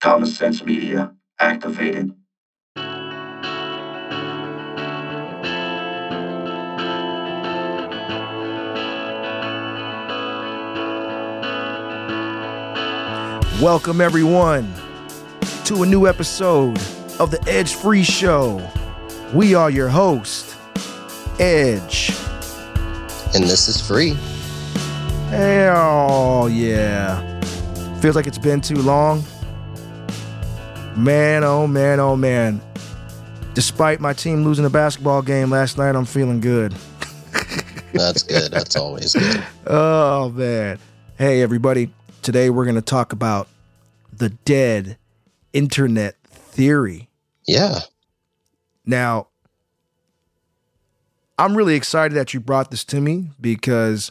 Common Sense Media activated. Welcome, everyone, to a new episode of the Edge Free Show. We are your host, Edge. And this is free. Hell yeah. Feels like it's been too long. Man, oh man, oh man. Despite my team losing a basketball game last night, I'm feeling good. That's good. That's always good. Oh man. Hey everybody. Today we're going to talk about the dead internet theory. Yeah. Now, I'm really excited that you brought this to me because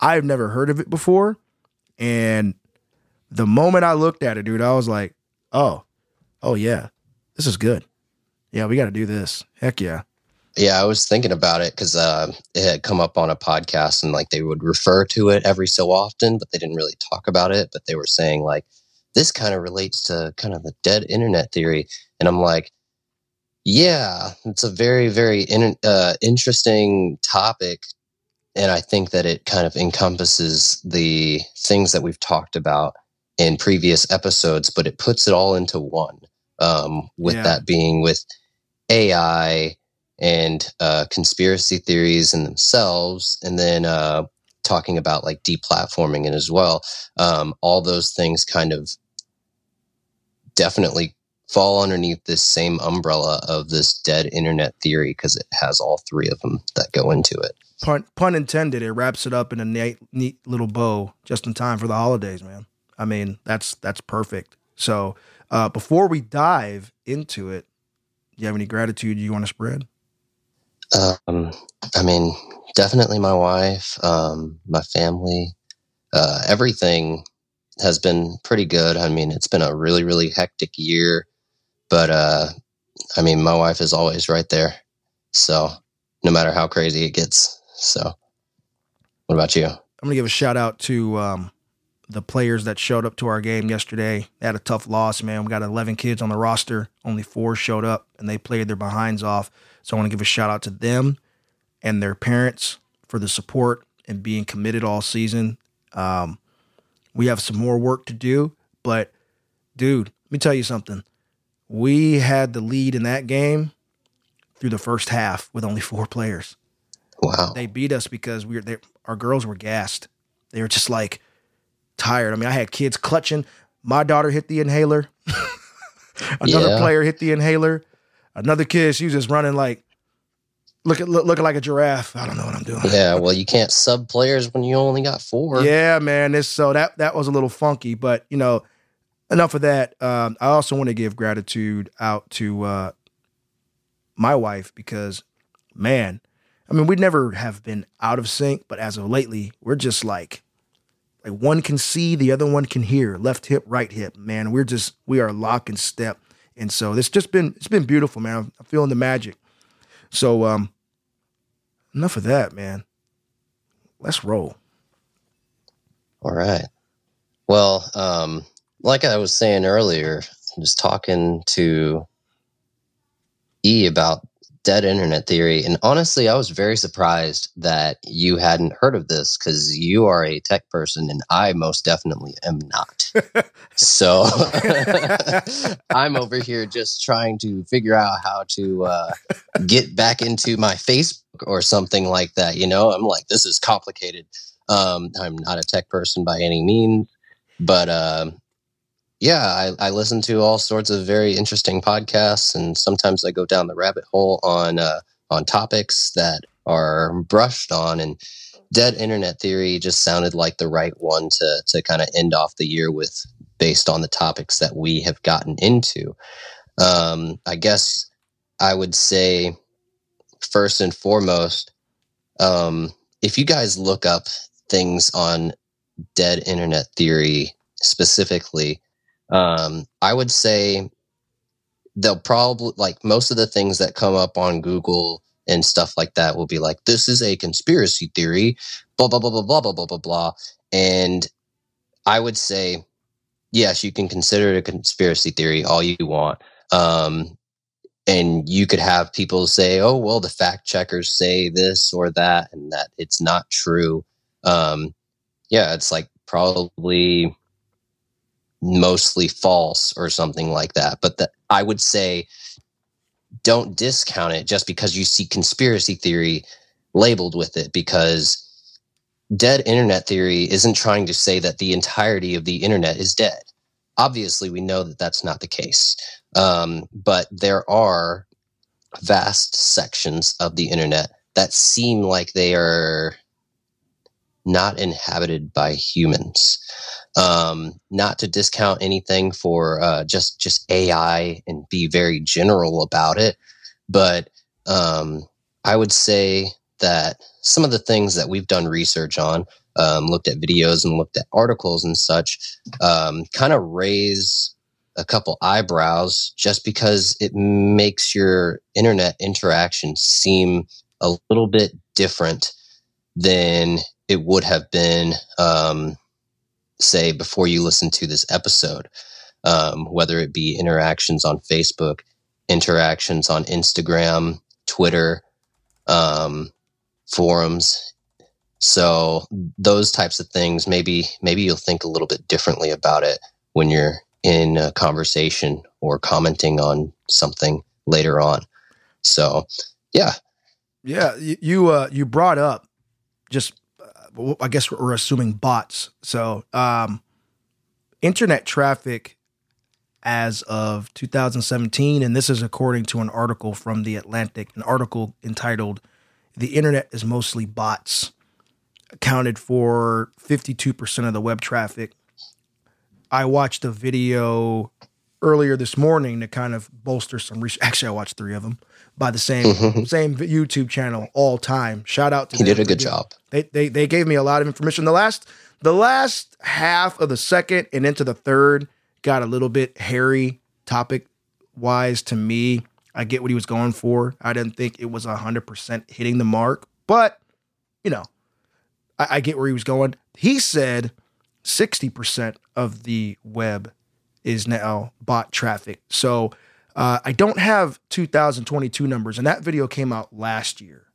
I've never heard of it before. And the moment I looked at it, dude, I was like, oh, oh, yeah, this is good. Yeah, we got to do this. Heck yeah. Yeah, I was thinking about it because uh, it had come up on a podcast and like they would refer to it every so often, but they didn't really talk about it. But they were saying like this kind of relates to kind of the dead internet theory, and I'm like, yeah, it's a very very in, uh, interesting topic, and I think that it kind of encompasses the things that we've talked about in previous episodes, but it puts it all into one. Um, with Yeah. that being with AI and uh, conspiracy theories in themselves, and then uh, talking about like deplatforming it as well. Um, all those things kind of definitely fall underneath this same umbrella of this dead internet theory because it has all three of them that go into it. Pun, pun intended, it wraps it up in a neat, neat little bow just in time for the holidays, man. I mean, that's that's perfect. So, uh, before we dive into it, do you have any gratitude you want to spread? Um, I mean, definitely my wife, um, my family, uh, everything has been pretty good. I mean, it's been a really, really hectic year, but uh, I mean, my wife is always right there. So no matter how crazy it gets. So, what about you? I'm gonna give a shout out to um, the players that showed up to our game yesterday. They had a tough loss, man. We got 11 kids on the roster. Only four showed up, and they played their behinds off. So I want to give a shout out to them and their parents for the support and being committed all season. Um, we have some more work to do, but dude, let me tell you something. We had the lead in that game through the first half with only four players Wow. they beat us because we were they, our girls were gassed. They were just like tired. I mean, I had kids clutching. My daughter hit the inhaler. Another Yeah. player hit the inhaler. Another kid, she was just running like looking look, looking like a giraffe. I don't know what I'm doing. Yeah, well, you can't sub players when you only got four. Yeah, man. This so that that was a little funky, but you know, enough of that. Um, I also want to give gratitude out to uh, my wife because, man, I mean, we never have been out of sync, but as of lately, we're just like, like one can see, the other one can hear, left hip, right hip. Man, we're just we are lock and step, and so it's just been it's been beautiful, man. I'm, I'm feeling the magic. So, um, enough of that, man. Let's roll. All right. Well, um, like I was saying earlier, just talking to E about dead internet theory, and honestly, I was very surprised that you hadn't heard of this because you are a tech person, and I most definitely am not. so I'm over here just trying to figure out how to uh, get back into my Facebook or something like that. You know, I'm like, this is complicated. Um, I'm not a tech person by any means, but um, yeah, I, I listen to all sorts of very interesting podcasts, and sometimes I go down the rabbit hole on uh, on topics that are brushed on. And dead internet theory just sounded like the right one to to kind of end off the year with, based on the topics that we have gotten into. Um, I guess I would say first and foremost, um, if you guys look up things on dead internet theory specifically, um, I would say they'll probably like most of the things that come up on Google and stuff like that will be like, this is a conspiracy theory, blah, blah, blah, blah, blah, blah, blah, blah, blah. And I would say yes, you can consider it a conspiracy theory all you want. Um, and you could have people say, "Oh, well, the fact checkers say this or that, and that it's not true." Um, yeah, it's like probably mostly false or something like that. But the, I would say, don't discount it just because you see conspiracy theory labeled with it, because dead internet theory isn't trying to say that the entirety of the internet is dead. Obviously, we know that that's not the case. Um, but there are vast sections of the internet that seem like they are not inhabited by humans. Um, not to discount anything for uh, just just AI and be very general about it, but um, I would say that some of the things that we've done research on, um, looked at videos and looked at articles and such, um, kind of raise a couple eyebrows just because it makes your internet interaction seem a little bit different than it would have been, um, say, before you listen to this episode. Um, whether it be interactions on Facebook, interactions on Instagram, Twitter, um, forums. So those types of things, maybe maybe you'll think a little bit differently about it when you're in a conversation or commenting on something later on. So, yeah, yeah. You uh, you brought up just, uh, I guess we're assuming bots. So, um, internet traffic as of 2017, and this is according to an article from the Atlantic, an article entitled "The Internet is Mostly Bots." Accounted for 52% of the web traffic I watched a video earlier this morning to kind of bolster some research. Actually, I watched three of them by the same mm-hmm. same YouTube channel all time. Shout out to he did a good job. They, they they gave me a lot of information. The last the last half of the second and into the third got a little bit hairy topic wise to me. I get what he was going for. I didn't think it was hundred percent hitting the mark, but you know, I, I get where he was going. He said 60% of the web is now bot traffic. So uh, I don't have 2022 numbers, and that video came out last year.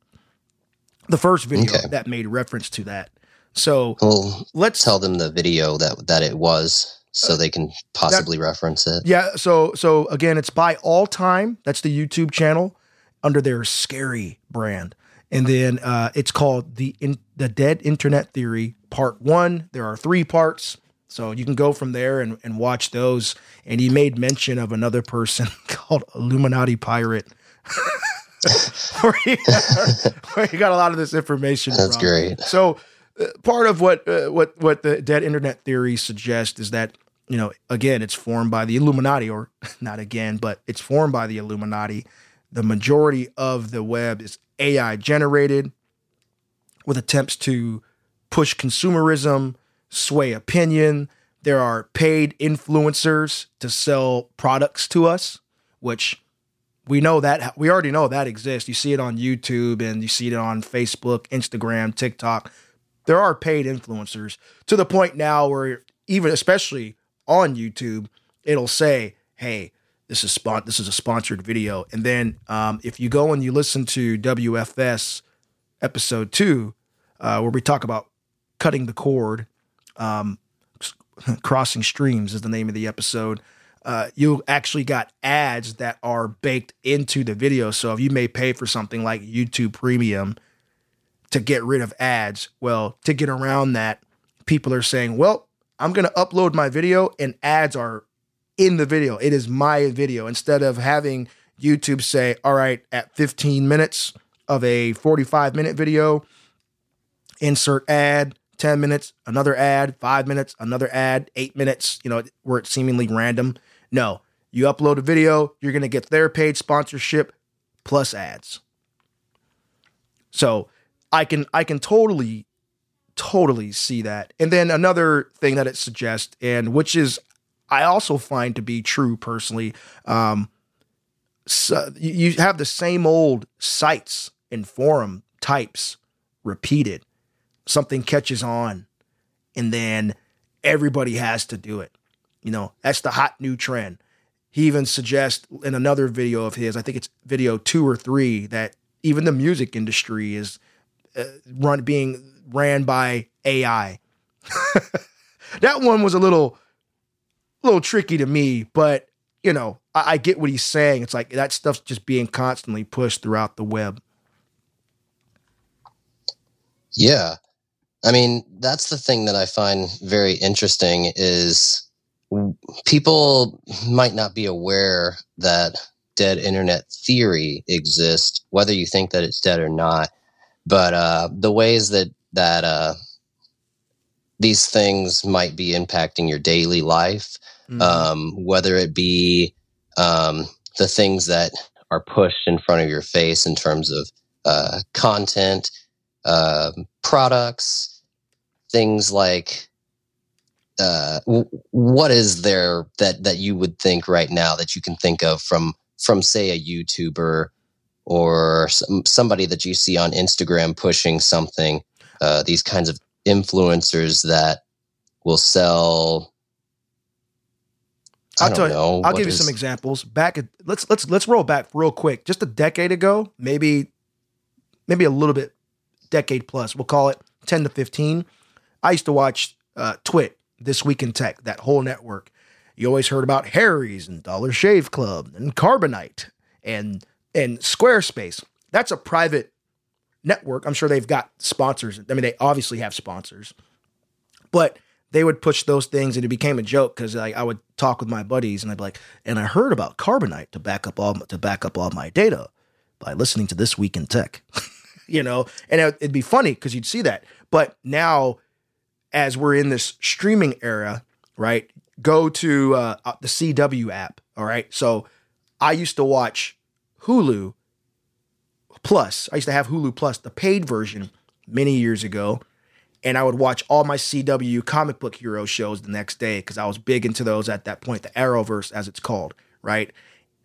The first video okay. that made reference to that. So well, let's tell them the video that that it was, so uh, they can possibly that, reference it. Yeah. So so again, it's by All Time. That's the YouTube channel under their Scary brand, and then uh, it's called the in, the Dead Internet Theory part one. There are three parts. So you can go from there and, and watch those. And he made mention of another person called Illuminati Pirate. where, he, where, he, got a lot of this information. That's from. great. So uh, part of what uh, what what the dead internet theory suggests is that you know again it's formed by the Illuminati, or not again, but it's formed by the Illuminati. The majority of the web is AI generated with attempts to push consumerism, sway opinion. There are paid influencers to sell products to us, which we know that we already know that exists. You see it on YouTube and you see it on Facebook, Instagram, TikTok. There are paid influencers to the point now where even especially on YouTube, it'll say, "Hey, this is spot this is a sponsored video." And then um, if you go and you listen to WFS episode two, uh, where we talk about cutting the cord. Um, Crossing Streams is the name of the episode. Uh, you actually got ads that are baked into the video. So if you may pay for something like YouTube Premium to get rid of ads, well, to get around that, people are saying, well, I'm going to upload my video and ads are in the video. It is my video. Instead of having YouTube say, all right, at 15 minutes of a 45 minute video, insert ad, 10 minutes, another ad, five minutes, another ad, eight minutes, you know, where it's seemingly random. No, you upload a video, you're going to get their paid sponsorship plus ads. So I can, I can totally, totally see that. And then another thing that it suggests, and which is, I also find to be true personally, um, so you have the same old sites and forum types repeated something catches on and then everybody has to do it. You know, that's the hot new trend. He even suggests in another video of his, I think it's video two or three, that even the music industry is uh, run being ran by AI. that one was a little, little tricky to me, but you know, I, I get what he's saying. It's like that stuff's just being constantly pushed throughout the web. Yeah. I mean, that's the thing that I find very interesting is people might not be aware that dead internet theory exists, whether you think that it's dead or not. But uh, the ways that that uh, these things might be impacting your daily life, mm-hmm. um, whether it be um, the things that are pushed in front of your face in terms of uh, content, uh, products, things like uh, what is there that that you would think right now that you can think of from from say a YouTuber or some, somebody that you see on Instagram pushing something? Uh, these kinds of influencers that will sell. I will tell know, you. I'll give is, you some examples. Back at let's let's let's roll back real quick. Just a decade ago, maybe maybe a little bit, decade plus. We'll call it ten to fifteen. I used to watch uh, Twit, This Week in Tech, that whole network. You always heard about Harry's and Dollar Shave Club and Carbonite and and Squarespace. That's a private network. I'm sure they've got sponsors. I mean, they obviously have sponsors, but they would push those things and it became a joke because like I would talk with my buddies and I'd be like, and I heard about Carbonite to back up all to back up all my data by listening to this week in tech, you know, and it'd be funny because you'd see that. But now, as we're in this streaming era, right? Go to uh, uh the CW app. All right, so I used to watch Hulu Plus. I used to have Hulu Plus, the paid version, many years ago. And I would watch all my CW comic book hero shows the next day because I was big into those at that point, the Arrowverse, as it's called, right?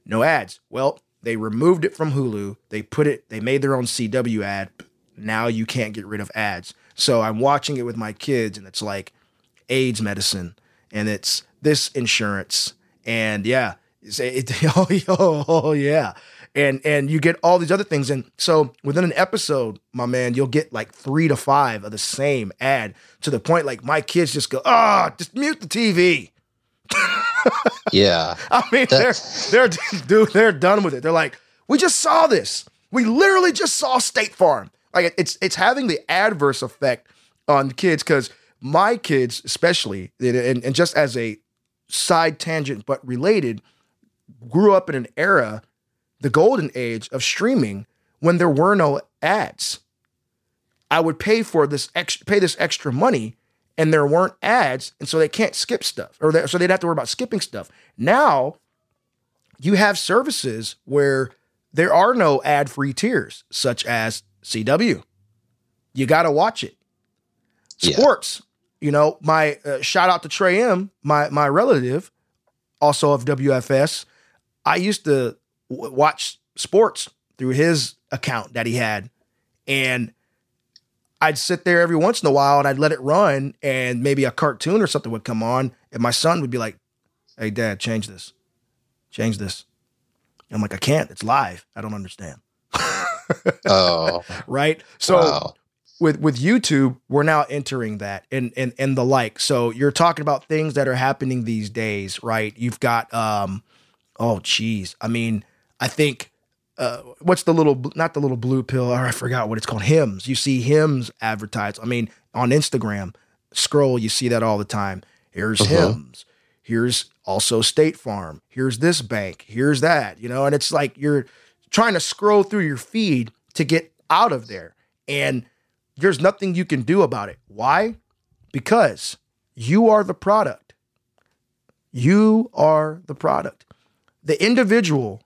No ads. Well, they removed it from Hulu. They put it, they made their own CW ad. Now you can't get rid of ads. So I'm watching it with my kids, and it's like AIDS medicine, and it's this insurance, and yeah, it, it, oh, oh yeah, and and you get all these other things and so within an episode my man you'll get like three to five of the same ad to the point like my kids just go ah oh, just mute the tv yeah. I mean That's... they're they're dude they're done with it. They're like we just saw this. We literally just saw state farm like it's it's having the adverse effect on kids because my kids especially and, and just as a side tangent but related grew up in an era the golden age of streaming when there were no ads. I would pay for this extra, pay this extra money and there weren't ads and so they can't skip stuff or they, so they'd have to worry about skipping stuff. Now you have services where there are no ad-free tiers such as CW. You got to watch it. Sports, yeah. you know, my uh, shout out to Trey M, my my relative, also of WFS. I used to w- watch sports through his account that he had. And I'd sit there every once in a while and I'd let it run and maybe a cartoon or something would come on and my son would be like, Hey dad, change this. Change this. I'm like, I can't. It's live. I don't understand. Oh. Right. So wow. with with YouTube, we're now entering that and and and the like. So you're talking about things that are happening these days, right? You've got um oh geez. I mean, I think uh, what's the little not the little blue pill or I forgot what it's called Hims. You see Hims advertised. I mean on Instagram scroll you see that all the time. Here's uh-huh. Hims. Here's also State Farm. Here's this bank. Here's that. You know, and it's like you're trying to scroll through your feed to get out of there and there's nothing you can do about it. Why? Because you are the product. You are the product. The individual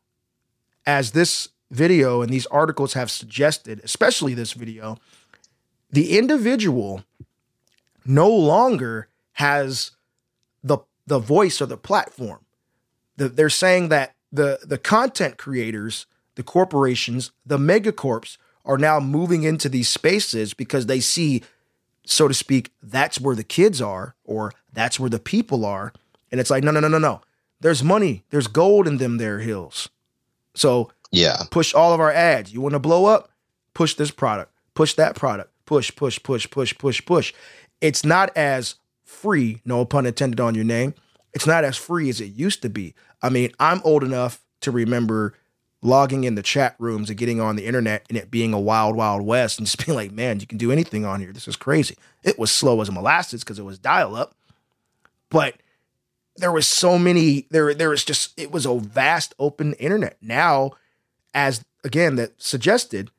as this video and these articles have suggested, especially this video, the individual no longer has the the voice or the platform. The, they're saying that the the content creators, the corporations, the megacorps are now moving into these spaces because they see, so to speak, that's where the kids are or that's where the people are, And it's like, no, no, no, no, no. There's money. There's gold in them there hills. So Yeah. push all of our ads. You want to blow up? Push this product. Push that product. Push, push, push, push, push, push. It's not as free, no pun intended on your name. It's not as free as it used to be. I mean, I'm old enough to remember logging in the chat rooms and getting on the internet and it being a wild, wild west and just being like, man, you can do anything on here. This is crazy. It was slow as molasses because it was dial up, but there was so many, there, there was just, it was a vast open internet. Now, as again, that suggested,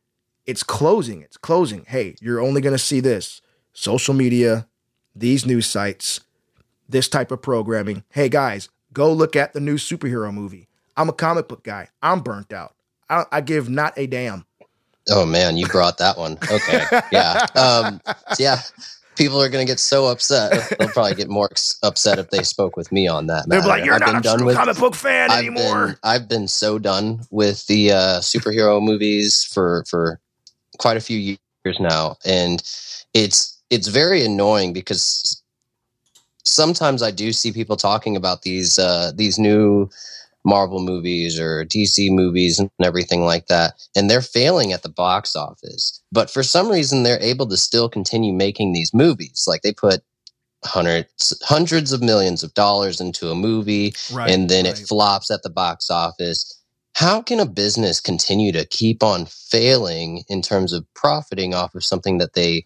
it's closing. It's closing. Hey, you're only going to see this social media, these news sites, this type of programming. Hey, guys, go look at the new superhero movie. I'm a comic book guy. I'm burnt out. I, I give not a damn. Oh man, you brought that one. Okay. Yeah. Um, yeah. People are going to get so upset. They'll probably get more upset if they spoke with me on that. They're like, you're I've not been a done with comic book fan I've anymore. been I've been so done with the uh, superhero movies for for quite a few years now, and it's it's very annoying because sometimes I do see people talking about these uh, these new Marvel movies or DC movies and everything like that, and they're failing at the box office. But for some reason, they're able to still continue making these movies. Like they put hundreds hundreds of millions of dollars into a movie right. and then right. it flops at the box office. How can a business continue to keep on failing in terms of profiting off of something that they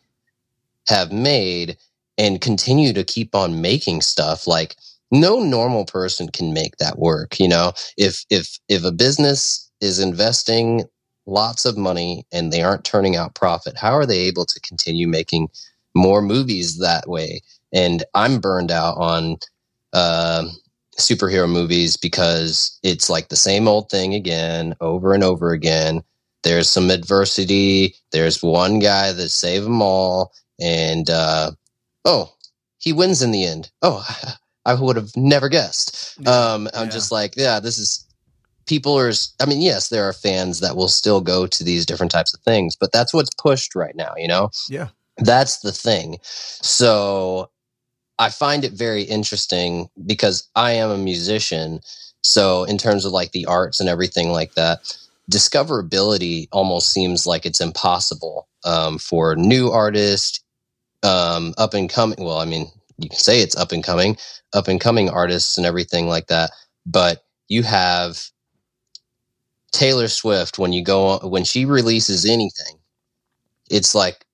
have made and continue to keep on making stuff like no normal person can make that work, you know? If if if a business is investing lots of money and they aren't turning out profit, how are they able to continue making more movies that way? And I'm burned out on um superhero movies because it's like the same old thing again over and over again there's some adversity there's one guy that saved them all and uh oh he wins in the end oh i would have never guessed Yeah, um i'm yeah. just like yeah this is people are i mean yes there are fans that will still go to these different types of things but that's what's pushed right now you know Yeah. that's the thing so I find it very interesting because I am a musician. So, in terms of like the arts and everything like that, discoverability almost seems like it's impossible um, for new artists, um, up and coming. Well, I mean, you can say it's up and coming, up and coming artists and everything like that. But you have Taylor Swift when you go on, when she releases anything, it's like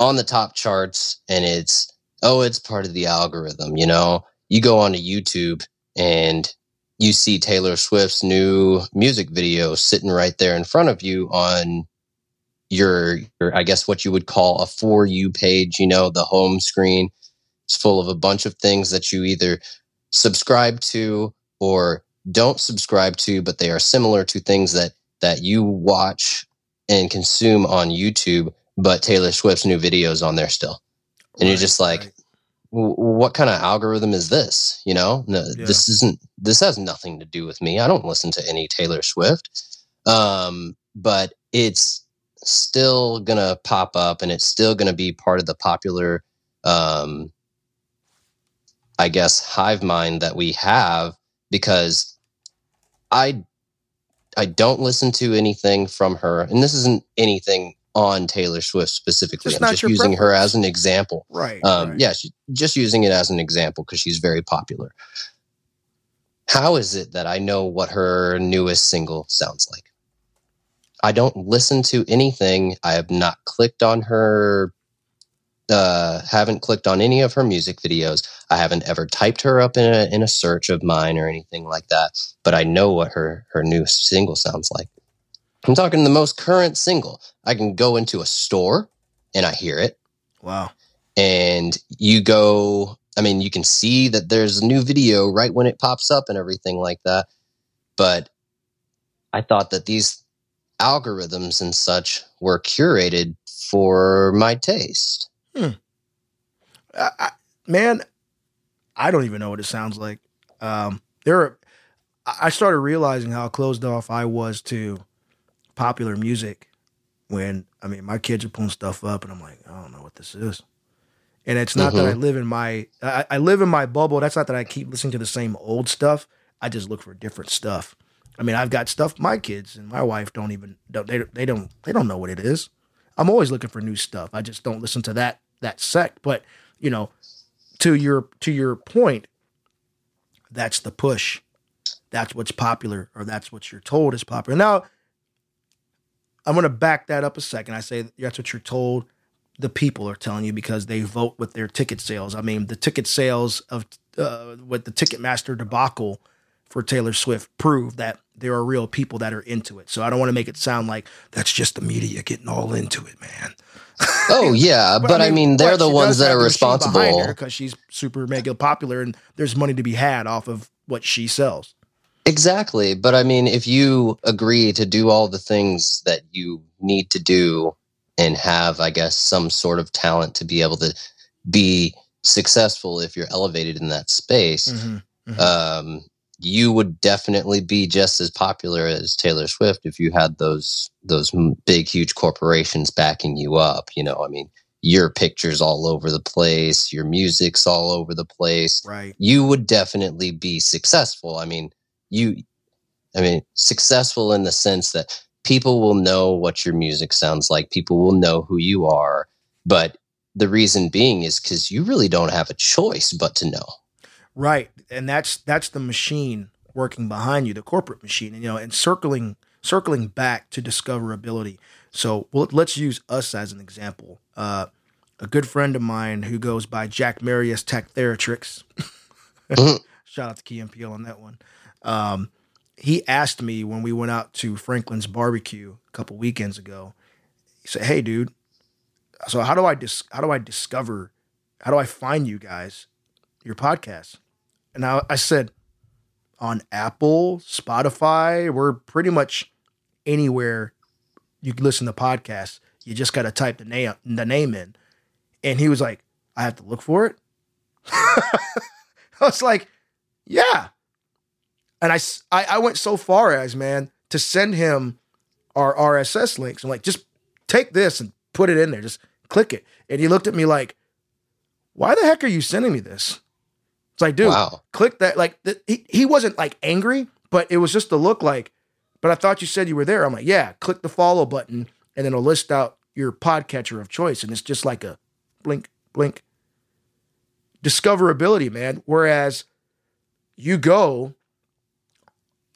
on the top charts and it's oh, it's part of the algorithm, you know? You go onto YouTube and you see Taylor Swift's new music video sitting right there in front of you on your, your I guess what you would call a for you page, you know, the home screen. It's full of a bunch of things that you either subscribe to or don't subscribe to, but they are similar to things that that you watch and consume on YouTube, but Taylor Swift's new videos on there still. And you're just like right. "W- what kind of algorithm is this? You know? No, Yeah. this isn't this has nothing to do with me. I don't listen to any taylor swift. Um but it's still gonna pop up and it's still gonna be part of the popular um i guess hive mind that we have because i i don't listen to anything from her and this isn't anything on taylor swift specifically Just i'm just using her as an example Right. um, right. Yeah, she, just using it as an example because she's very popular. How is it that I know what her newest single sounds like? I don't listen to anything. I have not clicked on her. Uh, haven't clicked on any of her music videos. I haven't ever typed her up in a in a search of mine or anything like that. But I know what her her new single sounds like. I'm talking the most current single. I can go into a store and I hear it Wow. and you go i mean you can see that there's a new video right when it pops up and everything like that but i thought that these algorithms and such were curated for my taste I, I, man, I don't even know what it sounds like. Um, there, are, I started realizing how closed off I was to popular music when I mean my kids are pulling stuff up, and I'm like, I don't know what this is. And it's not that I live in my I, I live in my bubble. That's not that I keep listening to the same old stuff. I just look for different stuff. I mean, I've got stuff my kids and my wife don't even don't, they they don't they don't know what it is. I'm always looking for new stuff. I just don't listen to that that sect. But you know, to your to your point, that's the push. That's what's popular, or that's what you're told is popular. Now, I'm going to back that up a second. I say that's what you're told. The people are telling you because they vote with their ticket sales. I mean, the ticket sales of uh, what the Ticketmaster debacle for Taylor Swift prove that there are real people that are into it. So I don't want to make it sound like that's just the media getting all into it, man. Oh yeah, but, but, I mean, they're the ones that are responsible because she's super mega popular and there's money to be had off of what she sells. Exactly, but I mean, if you agree to do all the things that you need to do and have, I guess, some sort of talent to be able to be successful if you're elevated in that space, mm-hmm, mm-hmm. Um, you would definitely be just as popular as Taylor Swift if you had those those big huge corporations backing you up, you know, I mean, your pictures all over the place, your music's all over the place. Right. You would definitely be successful. I mean, you I mean, successful in the sense that people will know what your music sounds like, people will know who you are, but the reason being is cuz you really don't have a choice but to know. Right. And that's that's the machine working behind you, the corporate machine. And you know, and circling circling back to discoverability. So well, let's use us as an example. Uh, a good friend of mine who goes by Jack Marius Tech Theratrix. Shout out to Peele on that one. Um, he asked me when we went out to Franklin's barbecue a couple weekends ago. He said, "Hey, dude, so how do I dis- how do I discover how do I find you guys your podcast?" And I, I said, on Apple, Spotify, we're pretty much anywhere you can listen to podcasts. You just got to type the name the name in. And he was like, I have to look for it. I was like, yeah. And I, I, I went so far as, man, to send him our RSS links. I'm like, just take this and put it in there. Just click it. And he looked at me like, why the heck are you sending me this? It's like, dude, wow. click that. Like, the, he, he wasn't like angry, but it was just the look like, but I thought you said you were there. I'm like, yeah, click the follow button and then it'll list out your podcatcher of choice. And it's just like a blink, blink. Discoverability, man. Whereas you go,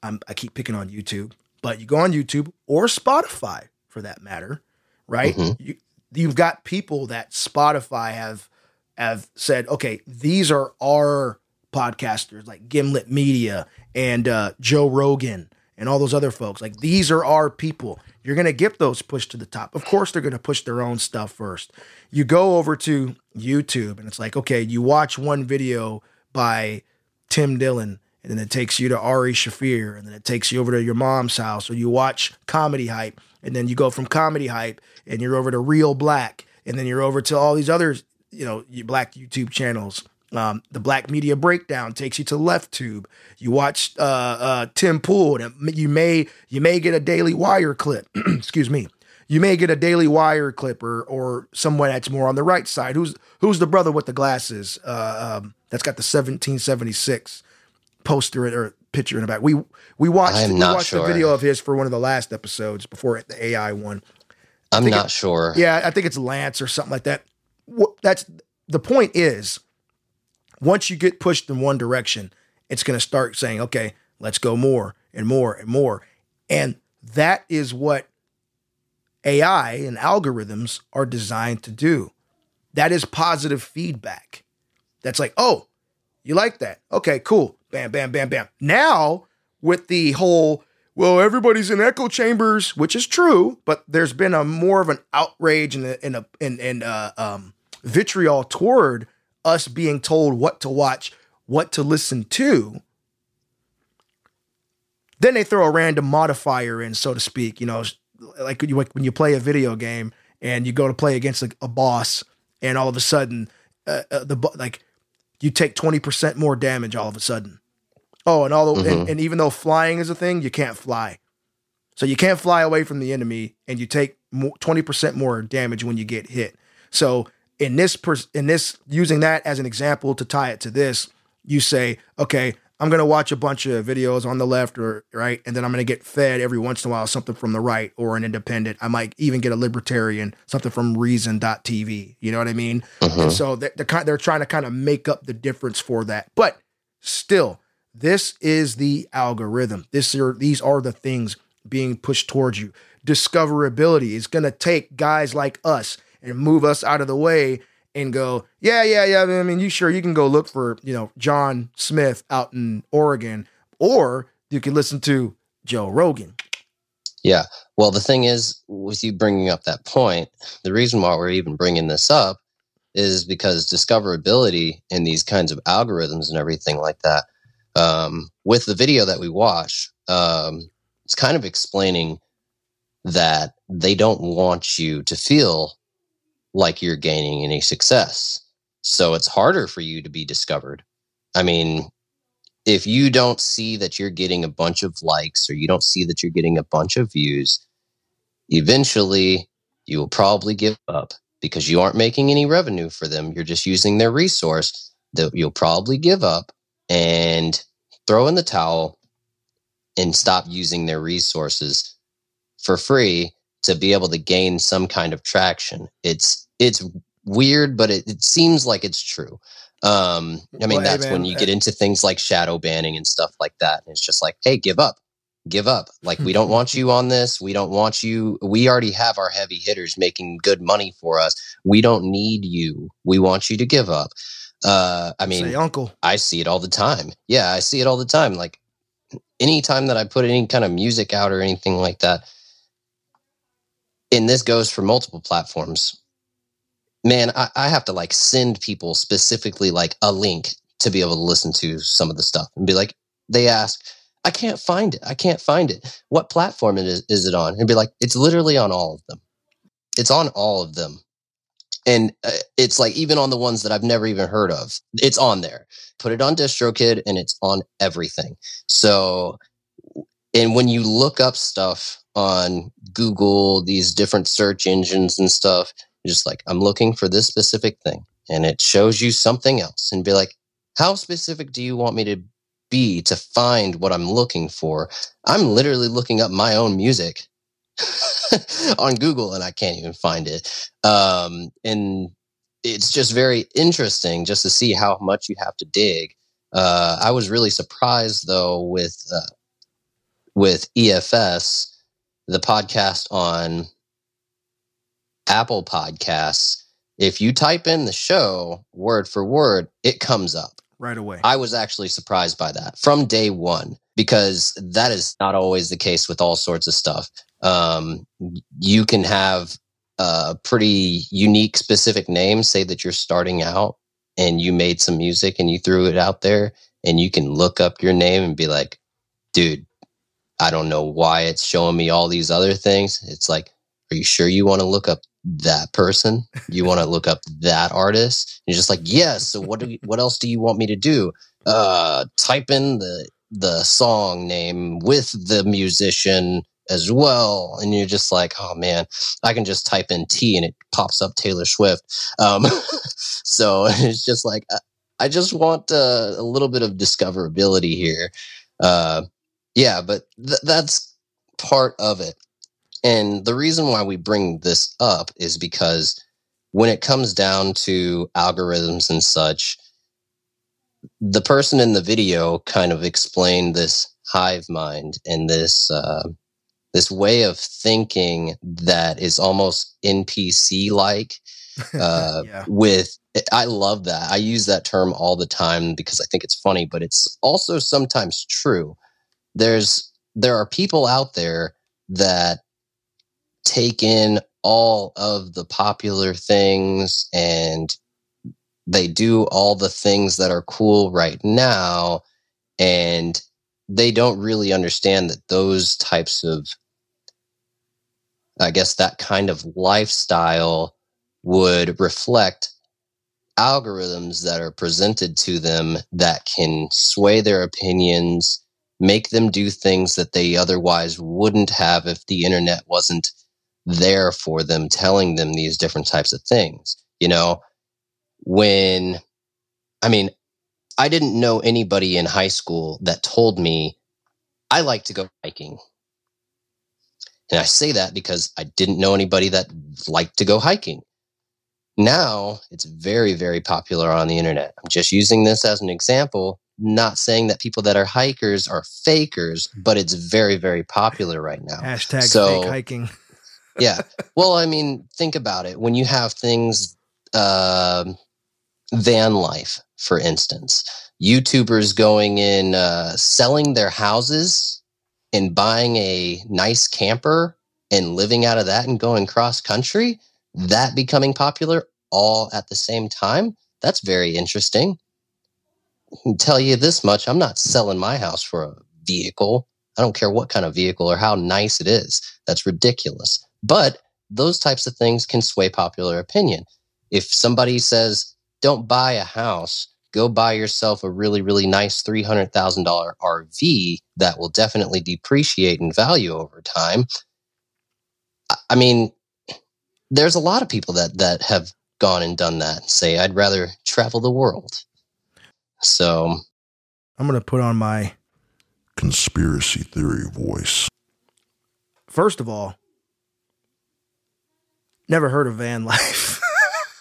I'm, I keep picking on YouTube, but you go on YouTube or Spotify for that matter, right? Mm-hmm. You, you've got people that Spotify have have said, okay, these are our podcasters like Gimlet Media and uh, Joe Rogan and all those other folks. Like these are our people. You're going to get those pushed to the top. Of course, they're going to push their own stuff first. You go over to YouTube and it's like, okay, you watch one video by Tim Dillon and then it takes you to Ari Shaffir and then it takes you over to your mom's house or you watch Comedy Hype and then you go from Comedy Hype and you're over to Real Black and then you're over to all these other you know, your black YouTube channels. Um, the Black Media Breakdown takes you to Left Tube. You watch uh, uh, Tim Pool. You may you may get a Daily Wire clip. Excuse me. You may get a Daily Wire clip or or someone that's more on the right side. Who's who's the brother with the glasses? Uh, um, that's got the 1776 poster or picture in the back. We we watched we watched sure. a video of his for one of the last episodes before the AI one. I'm not it, sure. Yeah, I think it's Lance or something like that that's the point is once you get pushed in one direction, it's going to start saying, okay, let's go more and more and more. And that is what AI and algorithms are designed to do. That is positive feedback. That's like, oh, you like that? Okay, cool. Bam, bam, bam, bam. Now, with the whole, well, everybody's in echo chambers, which is true, but there's been a more of an outrage and a, in a in, in uh, um, vitriol toward us being told what to watch, what to listen to. Then they throw a random modifier in, so to speak. You know, like when you play a video game and you go to play against a, a boss, and all of a sudden, uh, uh, the like you take twenty percent more damage all of a sudden. Oh, and all the, mm-hmm. and, and even though flying is a thing, you can't fly. So you can't fly away from the enemy, and you take twenty percent more damage when you get hit. So in this pers- in this using that as an example to tie it to this, you say, okay, I'm gonna watch a bunch of videos on the left or right, and then I'm gonna get fed every once in a while something from the right or an independent. I might even get a libertarian, something from Reason.tv. You know what I mean? And mm-hmm. so they're, they're, they're trying to kind of make up the difference for that. But still, this is the algorithm. This are these are the things being pushed towards you. Discoverability is going to take guys like us and move us out of the way and go, yeah, yeah, yeah. I mean, you sure you can go look for you know John Smith out in Oregon, or you can listen to Joe Rogan. Yeah. Well, the thing is, with you bringing up that point, the reason why we're even bringing this up is because discoverability in these kinds of algorithms and everything like that, um, with the video that we watch, um, it's kind of explaining that they don't want you to feel like you're gaining any success. So it's harder for you to be discovered. I mean, if you don't see that you're getting a bunch of likes or you don't see that you're getting a bunch of views, eventually you will probably give up because you aren't making any revenue for them. You're just using their resource that you'll probably give up and throw in the towel and stop using their resources for free to be able to gain some kind of traction. It's it's weird, but it, it seems like it's true. Um, I mean, Well, hey, that's when you uh, get into things like shadow banning and stuff like that. And it's just like, hey, give up, give up. Like, we don't want you on this. We don't want you. We already have our heavy hitters making good money for us. We don't need you. We want you to give up. Uh, I mean, Say, Uncle. I see it all the time. Yeah, I see it all the time. Like anytime that I put any kind of music out or anything like that, and this goes for multiple platforms, man, I, I have to like send people specifically like a link to be able to listen to some of the stuff and be like, they ask, I can't find it. I can't find it. What platform it is, is it on? And be like, it's literally on all of them. It's on all of them. And uh, it's like even on the ones that I've never even heard of, it's on there. Put it on DistroKid and it's on everything. So, and when you look up stuff on Google, these different search engines and stuff, you're just like, I'm looking for this specific thing. And it shows you something else and be like, how specific do you want me to be to find what I'm looking for? I'm literally looking up my own music on Google and I can't even find it. Um, and it's just very interesting just to see how much you have to dig. Uh, I was really surprised though with uh, with EFS, the podcast on Apple Podcasts. If you type in the show word for word, it comes up. right away. I was actually surprised by that from day one because that is not always the case with all sorts of stuff. Um, you can have a pretty unique, specific name, say that you're starting out and you made some music and you threw it out there, and you can look up your name and be like, dude, I don't know why it's showing me all these other things. It's like, are you sure you want to look up that person? You want to look up that artist? And you're just like, yes. So what do you, what else do you want me to do? Uh, type in the the song name with the musician as well, and you're just like, oh man, I can just type in T and it pops up Taylor Swift. Um, so it's just like I, I just want uh, a little bit of discoverability here. Uh, yeah, but th- that's part of it. And the reason why we bring this up is because when it comes down to algorithms and such, the person in the video kind of explained this hive mind and this uh, this way of thinking that is almost NPC like. Uh, yeah. With I love that. I use that term all the time because I think it's funny, but it's also sometimes true. There's there are people out there that take in all of the popular things and they do all the things that are cool right now and they don't really understand that those types of i guess that kind of lifestyle would reflect algorithms that are presented to them that can sway their opinions make them do things that they otherwise wouldn't have if the internet wasn't there for them telling them these different types of things you know when, I mean, I didn't know anybody in high school that told me I like to go hiking. And I say that because I didn't know anybody that liked to go hiking. Now it's very, very popular on the internet. I'm just using this as an example, not saying that people that are hikers are fakers, but it's very, very popular right now. Hashtag So- fake hiking. yeah. Well, I mean, think about it. When you have things, um, van life, for instance, YouTubers going in, uh, selling their houses and buying a nice camper and living out of that and going cross country, that becoming popular all at the same time. That's very interesting. Tell you this much I'm not selling my house for a vehicle. I don't care what kind of vehicle or how nice it is. That's ridiculous. But those types of things can sway popular opinion. If somebody says, don't buy a house, go buy yourself a really, really nice $300,000 RV that will definitely depreciate in value over time. I- I mean, there's a lot of people that, that have gone and done that and say, I'd rather travel the world. So, I'm gonna put on my Conspiracy theory voice. first of all, never heard of van life.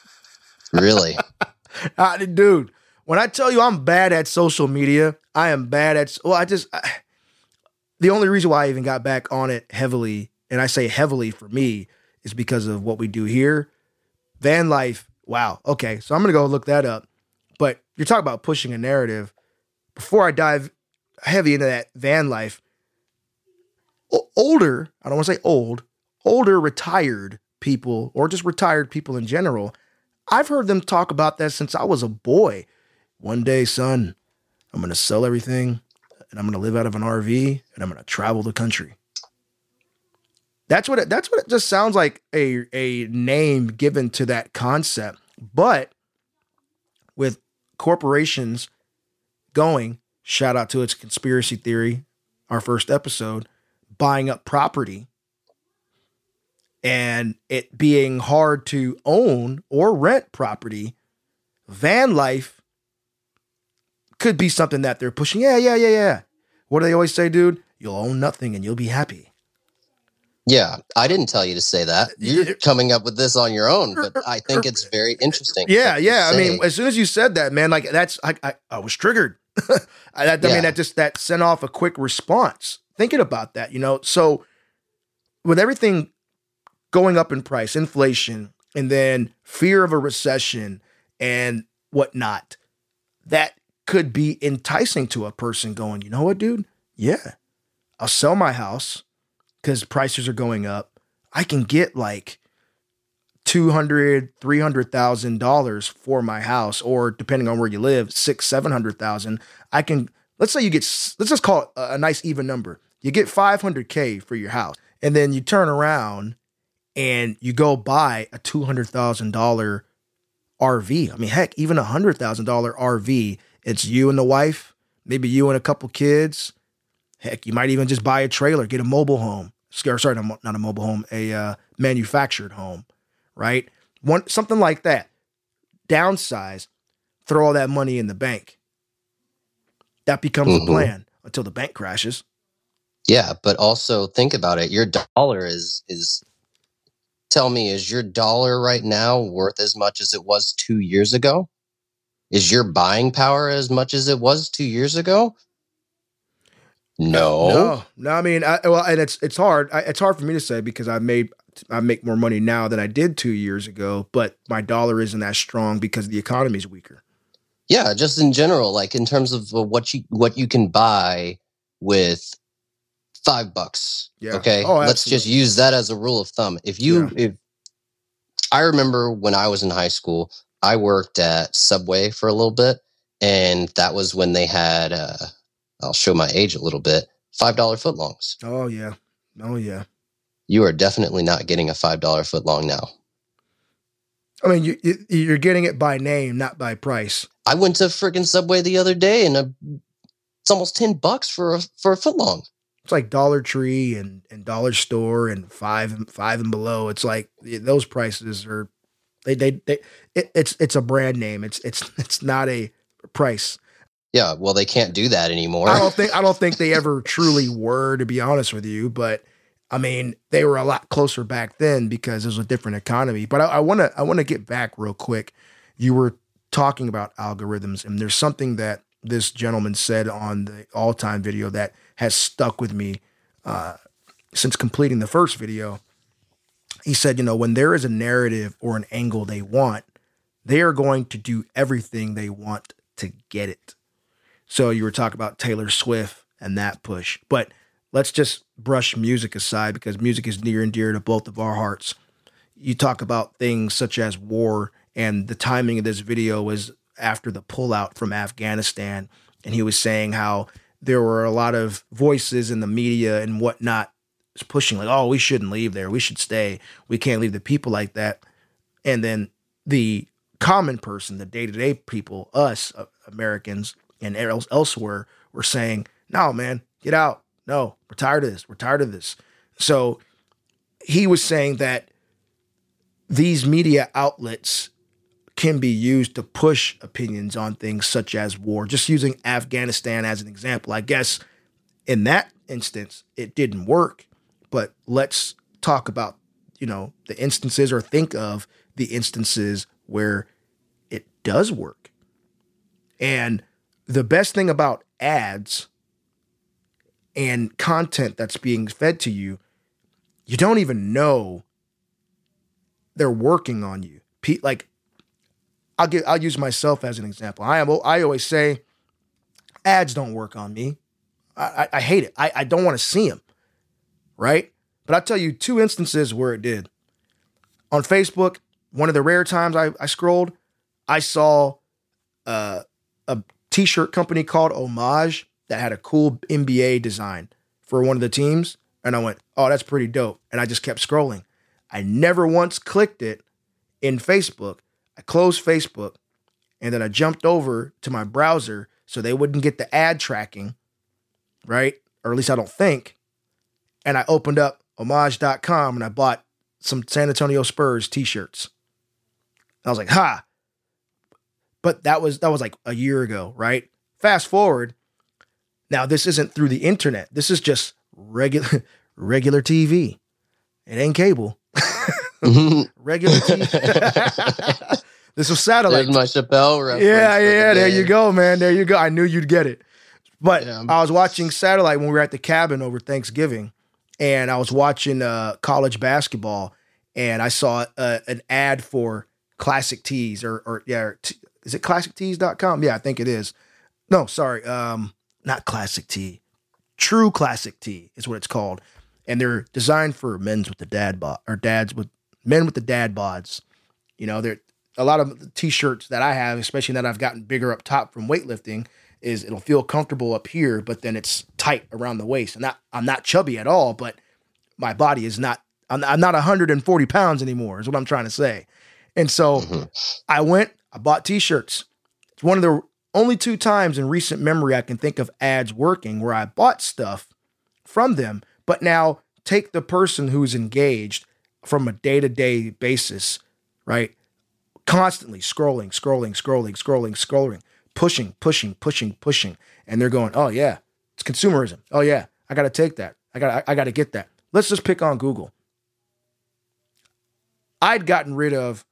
really, Ah, dude, when I tell you I'm bad at social media, I am bad at. Well, I just I, the only reason why I even got back on it heavily, and I say heavily for me, is because of what we do here. Van life. Wow. Okay, so I'm gonna go look that up. You're talking about pushing a narrative. Before I dive heavy into that van life, o- older. I don't want to say old. Older retired people, or just retired people in general. I've heard them talk about that since I was a boy. One day, son, I'm going to sell everything and I'm going to live out of an RV and I'm going to travel the country. That's what it, that's what it just sounds like a a name given to that concept. But with corporations going, shout out to its conspiracy theory, our first episode, buying up property and it being hard to own or rent property, van life could be something that they're pushing. Yeah, yeah, yeah, yeah. What do they always say, dude? You'll own nothing and you'll be happy. Yeah, I didn't tell you to say that. You're coming up with this on your own, but I think it's very interesting. Yeah, yeah. I mean, as soon as you said that, man, like that's I I, I was triggered. I, that, I Yeah. mean, that just that sent off a quick response. Thinking about that, you know. So with everything going up in price, inflation, and then fear of a recession and whatnot, that could be enticing to a person going, you know what, dude? Yeah, I'll sell my house because prices are going up. I can get like two hundred, three hundred thousand dollars for my house, or depending on where you live, six, seven hundred thousand. I can let's say you get let's just call it a nice even number. You get five hundred k for your house, and then you turn around and you go buy a two hundred thousand dollar RV. I mean, heck, even a hundred thousand dollar RV. It's you and the wife, maybe you and a couple kids. Heck, you might even just buy a trailer, get a mobile home. Or sorry, not a mo- not a mobile home, a uh, manufactured home right? One something like that. Downsize, throw all that money in the bank. That becomes Mhm. the plan until the bank crashes. Yeah, but also think about it. Your dollar is is tell me, is your dollar right now worth as much as it was two years ago? Is your buying power as much as it was two years ago? No. no, no. I mean, I, well, and it's it's hard. I, it's hard for me to say because I made I make more money now than I did two years ago, but my dollar isn't that strong because the economy's weaker. Yeah, just in general, like in terms of uh, what you what you can buy with five bucks. Yeah. Okay. Oh, Let's just use that as a rule of thumb. If you if I remember when I was in high school, I worked at Subway for a little bit, and that was when they had uh I'll show my age a little bit, five dollar footlongs. Oh yeah, oh yeah. You are definitely not getting a five dollar footlong now. I mean, you, you you're getting it by name, not by price. I went to freaking Subway the other day and a, it's almost ten bucks for a for a footlong. It's like Dollar Tree and, and Dollar Store and five and five and below. It's like those prices are They they, they it, it's it's a brand name. It's it's it's not a price. Yeah, well, they can't do that anymore. I don't think I don't think they ever truly were, to be honest with you. But I mean, they were a lot closer back then because it was a different economy. But I want to I want to get back real quick. You were talking about algorithms, and there's something that this gentleman said on the all time video that has stuck with me uh, since completing the first video. He said, you know, when there is a narrative or an angle they want, they are going to do everything they want to get it. So you were talking about Taylor Swift and that push, but let's just brush music aside because music is near and dear to both of our hearts. You talk about things such as war, and the timing of this video was after the pullout from Afghanistan. And he was saying how there were a lot of voices in the media and whatnot pushing, like, oh, we shouldn't leave there. We should stay. We can't leave the people like that. And then the common person, the day to day people, us uh, Americans and else, elsewhere, were saying, no, man, get out. No, we're tired of this. We're tired of this. So he was saying that these media outlets can be used to push opinions on things such as war. Just using Afghanistan as an example, I guess in that instance, it didn't work. But let's talk about, you know, the instances or think of the instances where it does work. And the best thing about ads and content that's being fed to you, you don't even know they're working on you. Like I'll get I'll use myself as an example. I am I always say ads don't work on me. I, I, I hate it. I, I don't want to see them. Right? But I'll tell you two instances where it did. On Facebook, one of the rare times I, I scrolled, I saw uh, a t-shirt company called Homage that had a cool NBA design for one of the teams. And I went, oh, that's pretty dope. And I just kept scrolling. I never once clicked it in Facebook I closed Facebook and then I jumped over to my browser so they wouldn't get the ad tracking, right? Or at least I don't think. And I opened up homage.com and I bought some San Antonio Spurs t-shirts. I was like, ha. But that was that was like a year ago, right? Fast forward. Now this isn't through the internet. This is just regular regular TV. It ain't cable. regular TV. this was satellite. There's my Chappelle reference. Yeah, yeah, the there you go, man. There you go. I knew you'd get it. But yeah. I was watching satellite when we were at the cabin over Thanksgiving, and I was watching uh, college basketball, and I saw uh, an ad for Classic Tees or or yeah, t- is it classictees.com? Yeah, I think it is. No, sorry, um, not Classic Tee. True Classic Tee is what it's called, and they're designed for men's with the dad bod or dads with men with the dad bods. You know, they're a lot of the t-shirts that I have, especially that I've gotten bigger up top from weightlifting, is it'll feel comfortable up here, but then it's tight around the waist. And not I'm not chubby at all, but my body is not I'm, I'm not 140 pounds anymore, is what I'm trying to say. And so mm-hmm. I went, I bought t-shirts. It's one of the only two times in recent memory I can think of ads working where I bought stuff from them, but now take the person who's engaged from a day to day basis, right? Constantly scrolling, scrolling, scrolling, scrolling, scrolling, pushing, pushing, pushing, pushing. And they're going, oh, yeah, it's consumerism. Oh, yeah, I got to take that. I got I got to get that. Let's just pick on Google. I'd gotten rid of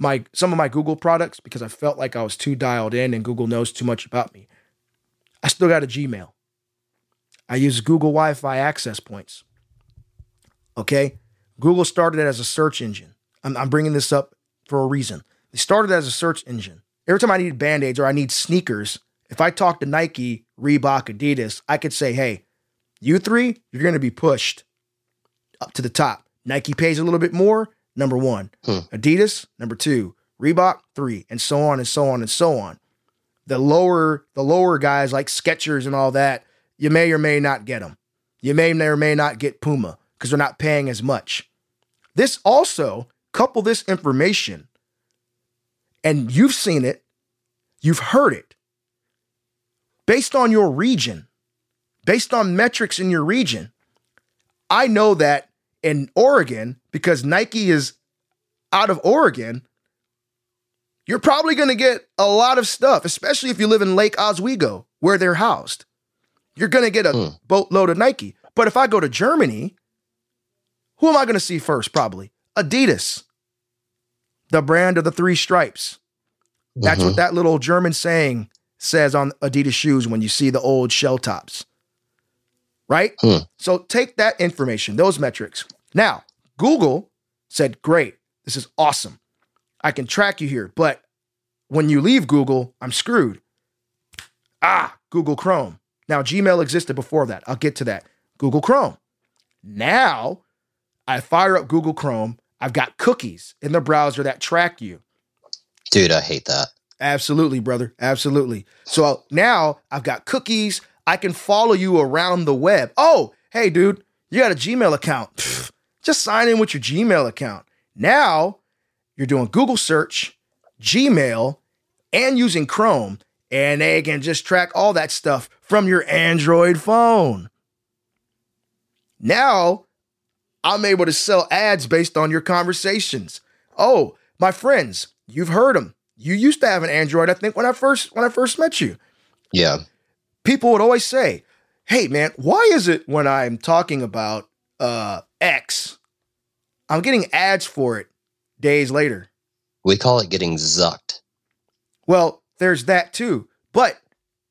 my some of my Google products because I felt like I was too dialed in and Google knows too much about me. I still got a Gmail. I use Google Wi-Fi access points. Okay? Google started as a search engine. I'm, I'm bringing this up for a reason. They started as a search engine. Every time I need band aids or I need sneakers, if I talk to Nike, Reebok, Adidas, I could say, hey, you three, you're going to be pushed up to the top. Nike pays a little bit more, number one. Hmm. Adidas, number two. Reebok, three, and so on and so on and so on. The lower, the lower guys like Skechers and all that, you may or may not get them. You may or may not get Puma because they're not paying as much. This also, couple this information, and you've seen it, you've heard it, based on your region, based on metrics in your region. I know that in Oregon, because Nike is out of Oregon, you're probably going to get a lot of stuff, especially if you live in Lake Oswego, where they're housed. You're going to get a Hmm. boatload of Nike. But if I go to Germany, who am I going to see first? Probably Adidas, the brand of the three stripes. That's Mhm. what that little German saying says on Adidas shoes when you see the old shell tops. Right? Hmm. So take that information, those metrics. Now, Google said, Great, this is awesome. I can track you here. But when you leave Google, I'm screwed. Ah, Google Chrome. Now, Gmail existed before that. I'll get to that. Google Chrome. Now, I fire up Google Chrome. I've got cookies in the browser that track you. Dude, I hate that. Absolutely, brother. Absolutely. So now I've got cookies. I can follow you around the web. Oh, hey, dude, you got a Gmail account. Pfft, just sign in with your Gmail account. Now you're doing Google search, Gmail, and using Chrome, and they can just track all that stuff from your Android phone. Now I'm able to sell ads based on your conversations. Oh, my friends, you've heard them. You used to have an Android, I think, when I first when I first met you. Yeah. People would always say, "Hey, man, why is it when I'm talking about uh, X, I'm getting ads for it days later?" We call it getting zucked. Well, there's that too. But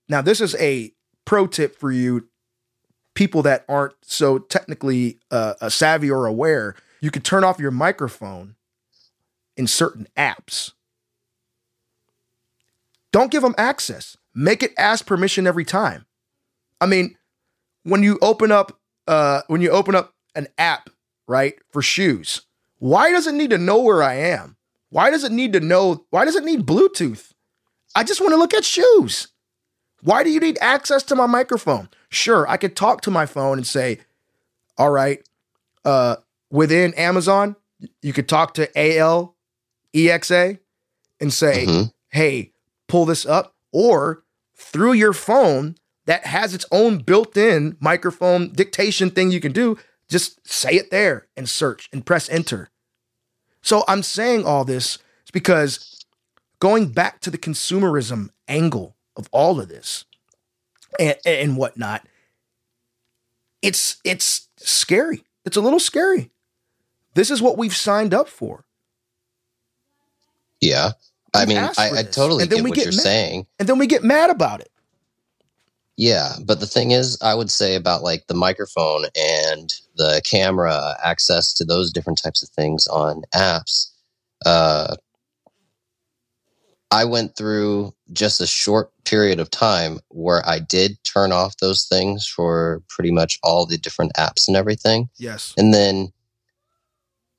now this is a pro tip for you, people that aren't so technically uh, savvy or aware. You can turn off your microphone in certain apps. Don't give them access. Make it ask permission every time. I mean, when you open up uh, when you open up an app, right, for shoes, why does it need to know where I am? Why does it need to know? Why does it need Bluetooth? I just want to look at shoes. Why do you need access to my microphone? Sure, I could talk to my phone and say, all right, uh, within Amazon, you could talk to AL EXA and say, Mhm. hey, pull this up. Or through your phone that has its own built in microphone dictation thing you can do, just say it there and search and press enter. So I'm saying all this is because going back to the consumerism angle of all of this and, and whatnot, it's it's scary. It's a little scary. This is what we've signed up for. Yeah. I mean, I, I totally and then get we what get you're mad. saying. And then we get mad about it. Yeah, but the thing is, I would say about like the microphone and the camera access to those different types of things on apps. Uh, I went through just a short period of time where I did turn off those things for pretty much all the different apps and everything. Yes. And then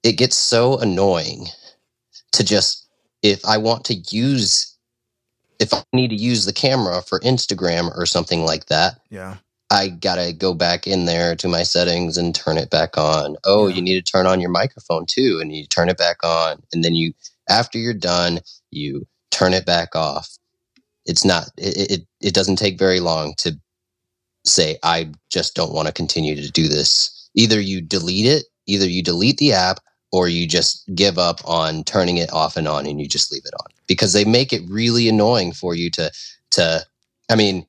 it gets so annoying to just, if I want to use, if I need to use the camera for Instagram or something like that, Yeah. I gotta go back in there to my settings and turn it back on. Oh, Yeah. you need to turn on your microphone too, and you turn it back on. And then you, after you're done, you turn it back off. It's not, it, it, it doesn't take very long to say, I just don't want to continue to do this. Either you delete it, either you delete the app, or you just give up on turning it off and on and you just leave it on because they make it really annoying for you to, to, I mean,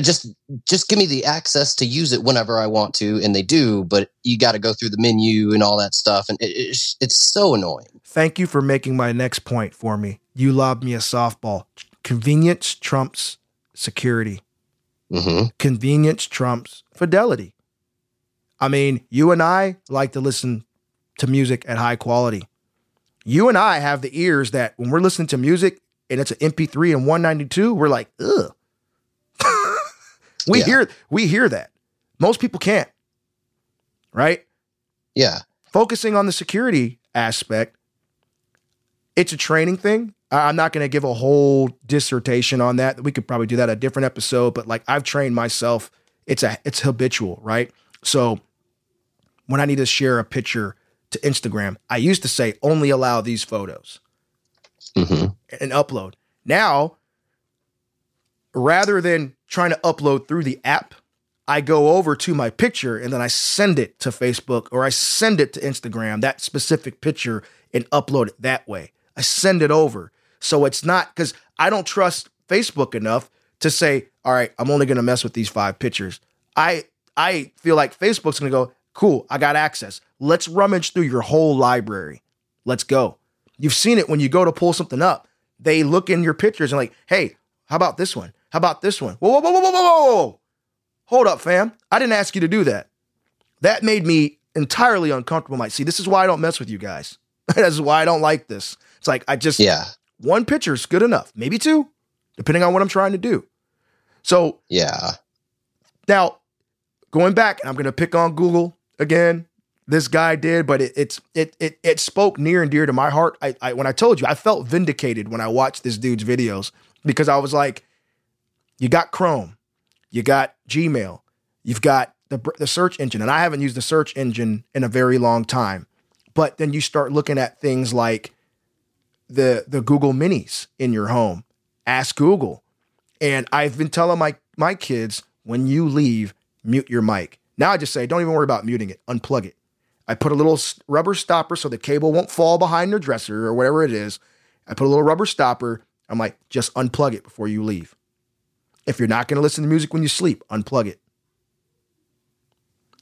just just give me the access to use it whenever I want to, and they do. But you got to go through the menu and all that stuff, and it, it's it's so annoying. Thank you for making my next point for me. You lobbed me a softball. Convenience trumps security. hmm Convenience trumps fidelity. I mean, you and I like to listen to music at high quality. You and I have the ears that when we're listening to music and it's an MP3 and 192, we're like, ugh. we Yeah. hear we hear that. Most people can't. Right? Yeah, focusing on the security aspect, it's a training thing. I'm not going to give a whole dissertation on that. We could probably do that a different episode, but like I've trained myself, it's a it's habitual, right? So when I need to share a picture to Instagram, I used to say only allow these photos hmm and upload. Now, rather than trying to upload through the app, I go over to my picture and then I send it to Facebook or I send it to Instagram, that specific picture, and upload it that way. I send it over. So it's not because I don't trust Facebook enough to say, all right, I'm only gonna mess with these five pictures. I I feel like Facebook's gonna go, cool, I got access. Let's rummage through your whole library. Let's go. You've seen it when you go to pull something up. They look in your pictures and like, hey, how about this one? How about this one? Whoa, whoa, whoa, whoa, whoa, whoa, whoa. Hold up, fam. I didn't ask you to do that. That made me entirely uncomfortable. Might see, this is why I don't mess with you guys. That's why I don't like this. It's like I just Yeah. one picture's good enough, maybe two, depending on what I'm trying to do. So Yeah. now, going back, I'm going to pick on Google again. This guy did, but it, it's it it it spoke near and dear to my heart. I, I when I told you, I felt vindicated when I watched this dude's videos because I was like, you got Chrome, you got Gmail, you've got the the search engine, and I haven't used the search engine in a very long time. But then you start looking at things like the the Google Minis in your home. Ask Google. And I've been telling my my kids when you leave, mute your mic. Now I just say, don't even worry about muting it. Unplug it. I put a little rubber stopper so the cable won't fall behind your dresser or whatever it is. I put a little rubber stopper. I'm like, just unplug it before you leave. If you're not going to listen to music when you sleep, unplug it.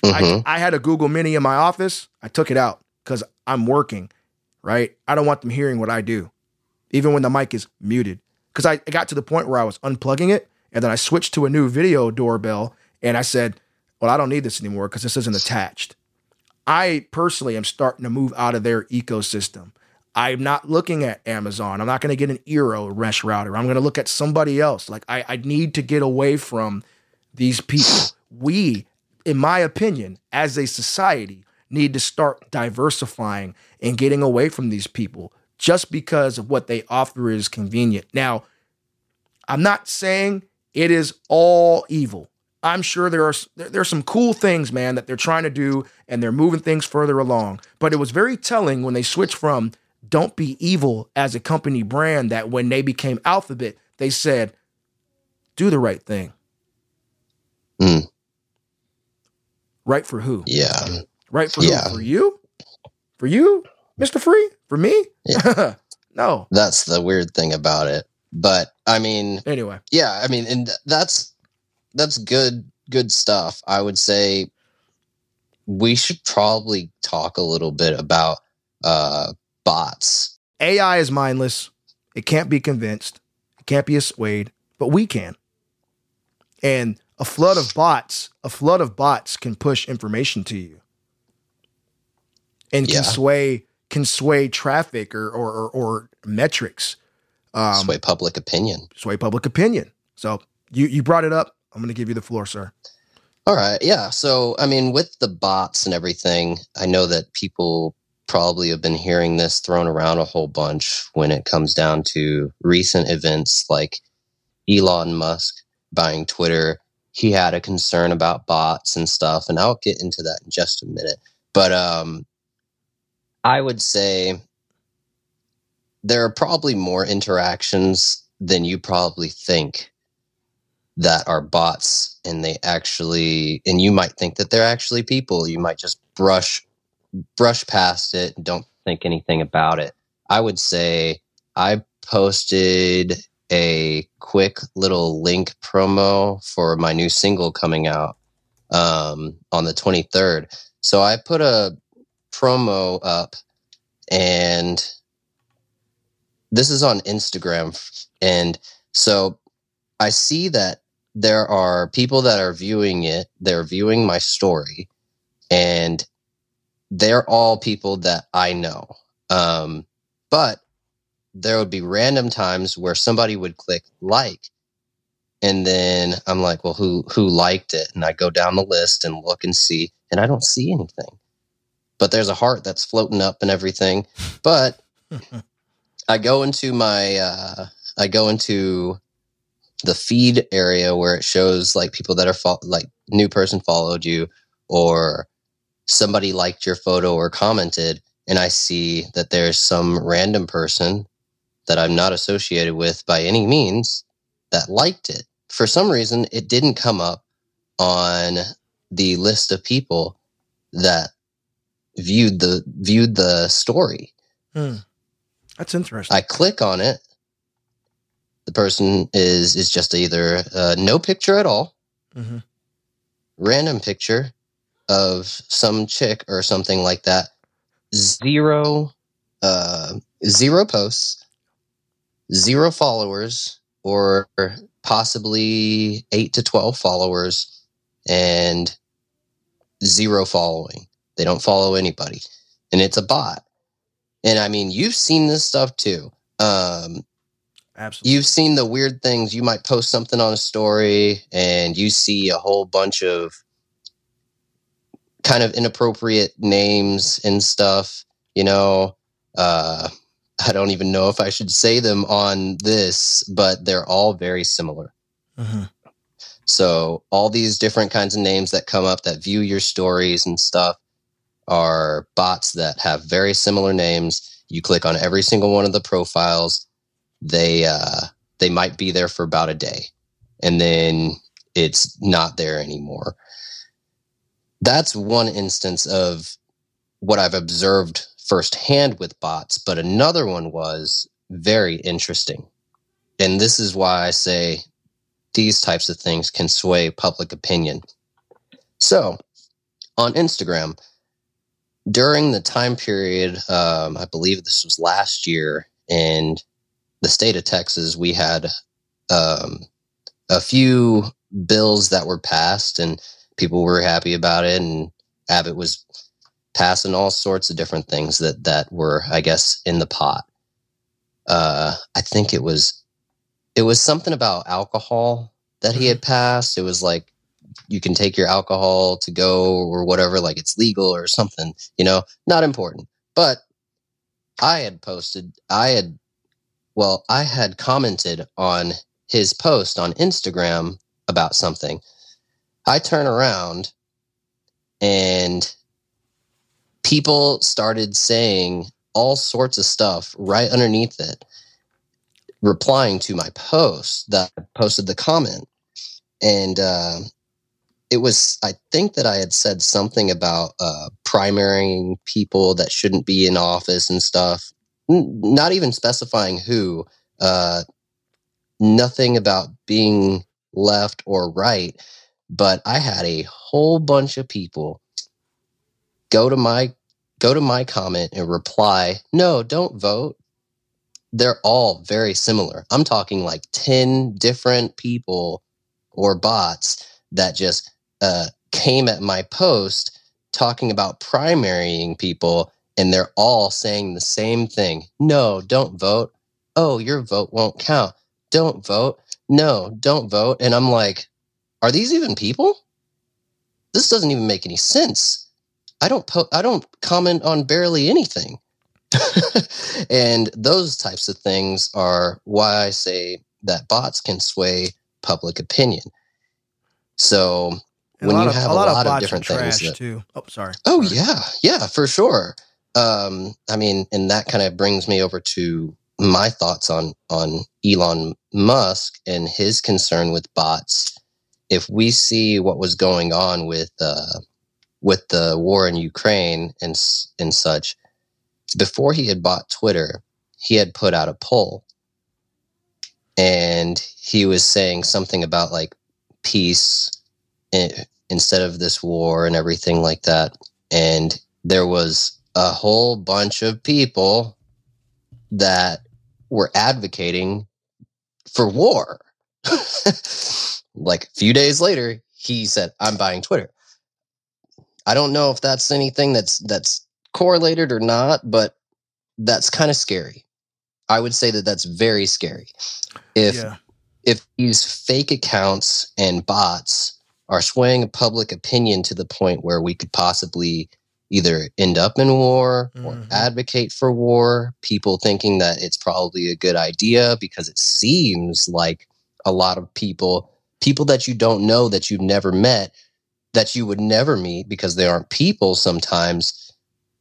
Mhm. I, I had a Google Mini in my office. I took it out because I'm working, right? I don't want them hearing what I do, even when the mic is muted. Because I got to the point where I was unplugging it and then I switched to a new video doorbell and I said, well, I don't need this anymore because this isn't attached. I personally am starting to move out of their ecosystem. I'm not looking at Amazon. I'm not going to get an Eero mesh router. I'm going to look at somebody else. Like I, I need to get away from these people. We, in my opinion, as a society, need to start diversifying and getting away from these people just because of what they offer is convenient. Now, I'm not saying it is all evil. I'm sure there are there, are some cool things, man, that they're trying to do and they're moving things further along. But it was very telling when they switched from don't be evil as a company brand that when they became Alphabet, they said do the right thing. Mm. Right for who? Yeah. Right for Yeah. who? For you? For you, Mr. Free? For me? Yeah. no. That's the weird thing about it. But I mean, Anyway, yeah, I mean, and that's that's good good stuff. I would say we should probably talk a little bit about uh bots. AI is mindless. It can't be convinced. It can't be swayed, but we can. And a flood of bots, a flood of bots can push information to you and can Yeah. sway can sway traffic or or, or, or metrics, um, sway public opinion. sway public opinion. So you you brought it up. I'm going to give you the floor, sir. All right. Yeah. So, I mean, with the bots and everything, I know that people probably have been hearing this thrown around a whole bunch when it comes down to recent events like Elon Musk buying Twitter. He had a concern about bots and stuff, and I'll get into that in just a minute. But um, I would say there are probably more interactions than you probably think that are bots and they actually and you might think that they're actually people. You might just brush brush past it and don't think anything about it. I would say i posted a quick little link promo for my new single coming out um, on the 23rd so i put a promo up and this is on instagram and so i see that there are people that are viewing it they're viewing my story and they're all people that i know. Um, but there would be random times where somebody would click like and then i'm like well who who liked it? And i go down the list and look and see and i don't see anything. But there's a heart that's floating up and everything. But i go into my uh, i go into the feed area where it shows like people that are fo- like new person followed you or somebody liked your photo or commented and i see that there's some random person that i'm not associated with by any means that liked it for some reason it didn't come up on the list of people that viewed the viewed the story. Hmm. That's interesting. I click on it. The person is is just either uh, no picture at all, Mhm. random picture of some chick or something like that. Zero, uh, zero posts, zero followers, or possibly eight to twelve followers, and zero following. They don't follow anybody, and it's a bot. And I mean, you've seen this stuff too. Um, Absolutely. you've seen the weird things. You might post something on a story and you see a whole bunch of kind of inappropriate names and stuff, you know. Uh, I don't even know if I should say them on this, but they're all very similar. Mhm. So all these different kinds of names that come up that view your stories and stuff are bots that have very similar names. You click on every single one of the profiles. They uh, they might be there for about a day, and then it's not there anymore. That's one instance of what I've observed firsthand with bots, but another one was very interesting. And this is why I say these types of things can sway public opinion. So, on Instagram, during the time period, um, I believe this was last year in the state of Texas, we had um, a few bills that were passed, and people were happy about it. And Abbott was passing all sorts of different things that that were, I guess, in the pot. Uh, I think it was it was something about alcohol that he had passed. It was like you can take your alcohol to go or whatever, like it's legal or something, you know, not important. But I had posted, I had, well, I had commented on his post on Instagram about something. I turn around and people started saying all sorts of stuff right underneath it, replying to my post that I posted the comment. And, uh, it was i think that i had said something about uh primarying people that shouldn't be in office and stuff Not even specifying who uh nothing about being left or right but i had a whole bunch of people go to my go to my comment and reply no don't vote. They're all very similar. I'm talking like 10 different people or bots that just uh, came at my post talking about primarying people, and they're all saying the same thing. No, don't vote. Oh, your vote won't count. Don't vote. No, don't vote. And I'm like, are these even people? This doesn't even make any sense. I don't po- I don't comment on barely anything. and those types of things are why I say that bots can sway public opinion. So And when a lot you of, have a lot, of of bots different things that- too. Oh, sorry. Oh Sorry. yeah, yeah, for sure. Um, I mean, and that kind of brings me over to my thoughts on on Elon Musk and his concern with bots. If we see what was going on with uh, with the war in Ukraine and and such, before he had bought Twitter, he had put out a poll, and he was saying something about like peace i- instead of this war and everything like that. And there was a whole bunch of people that were advocating for war. like a few days later, he said, "I'm buying Twitter." I don't know if that's anything that's that's correlated or not, but that's kind of scary. I would say that that's very scary. If yeah. if these fake accounts and bots are swaying public opinion to the point where we could possibly either end up in war or Mhm. advocate for war, people thinking that it's probably a good idea because it seems like a lot of people, people that you don't know, that you've never met, that you would never meet because they aren't people sometimes,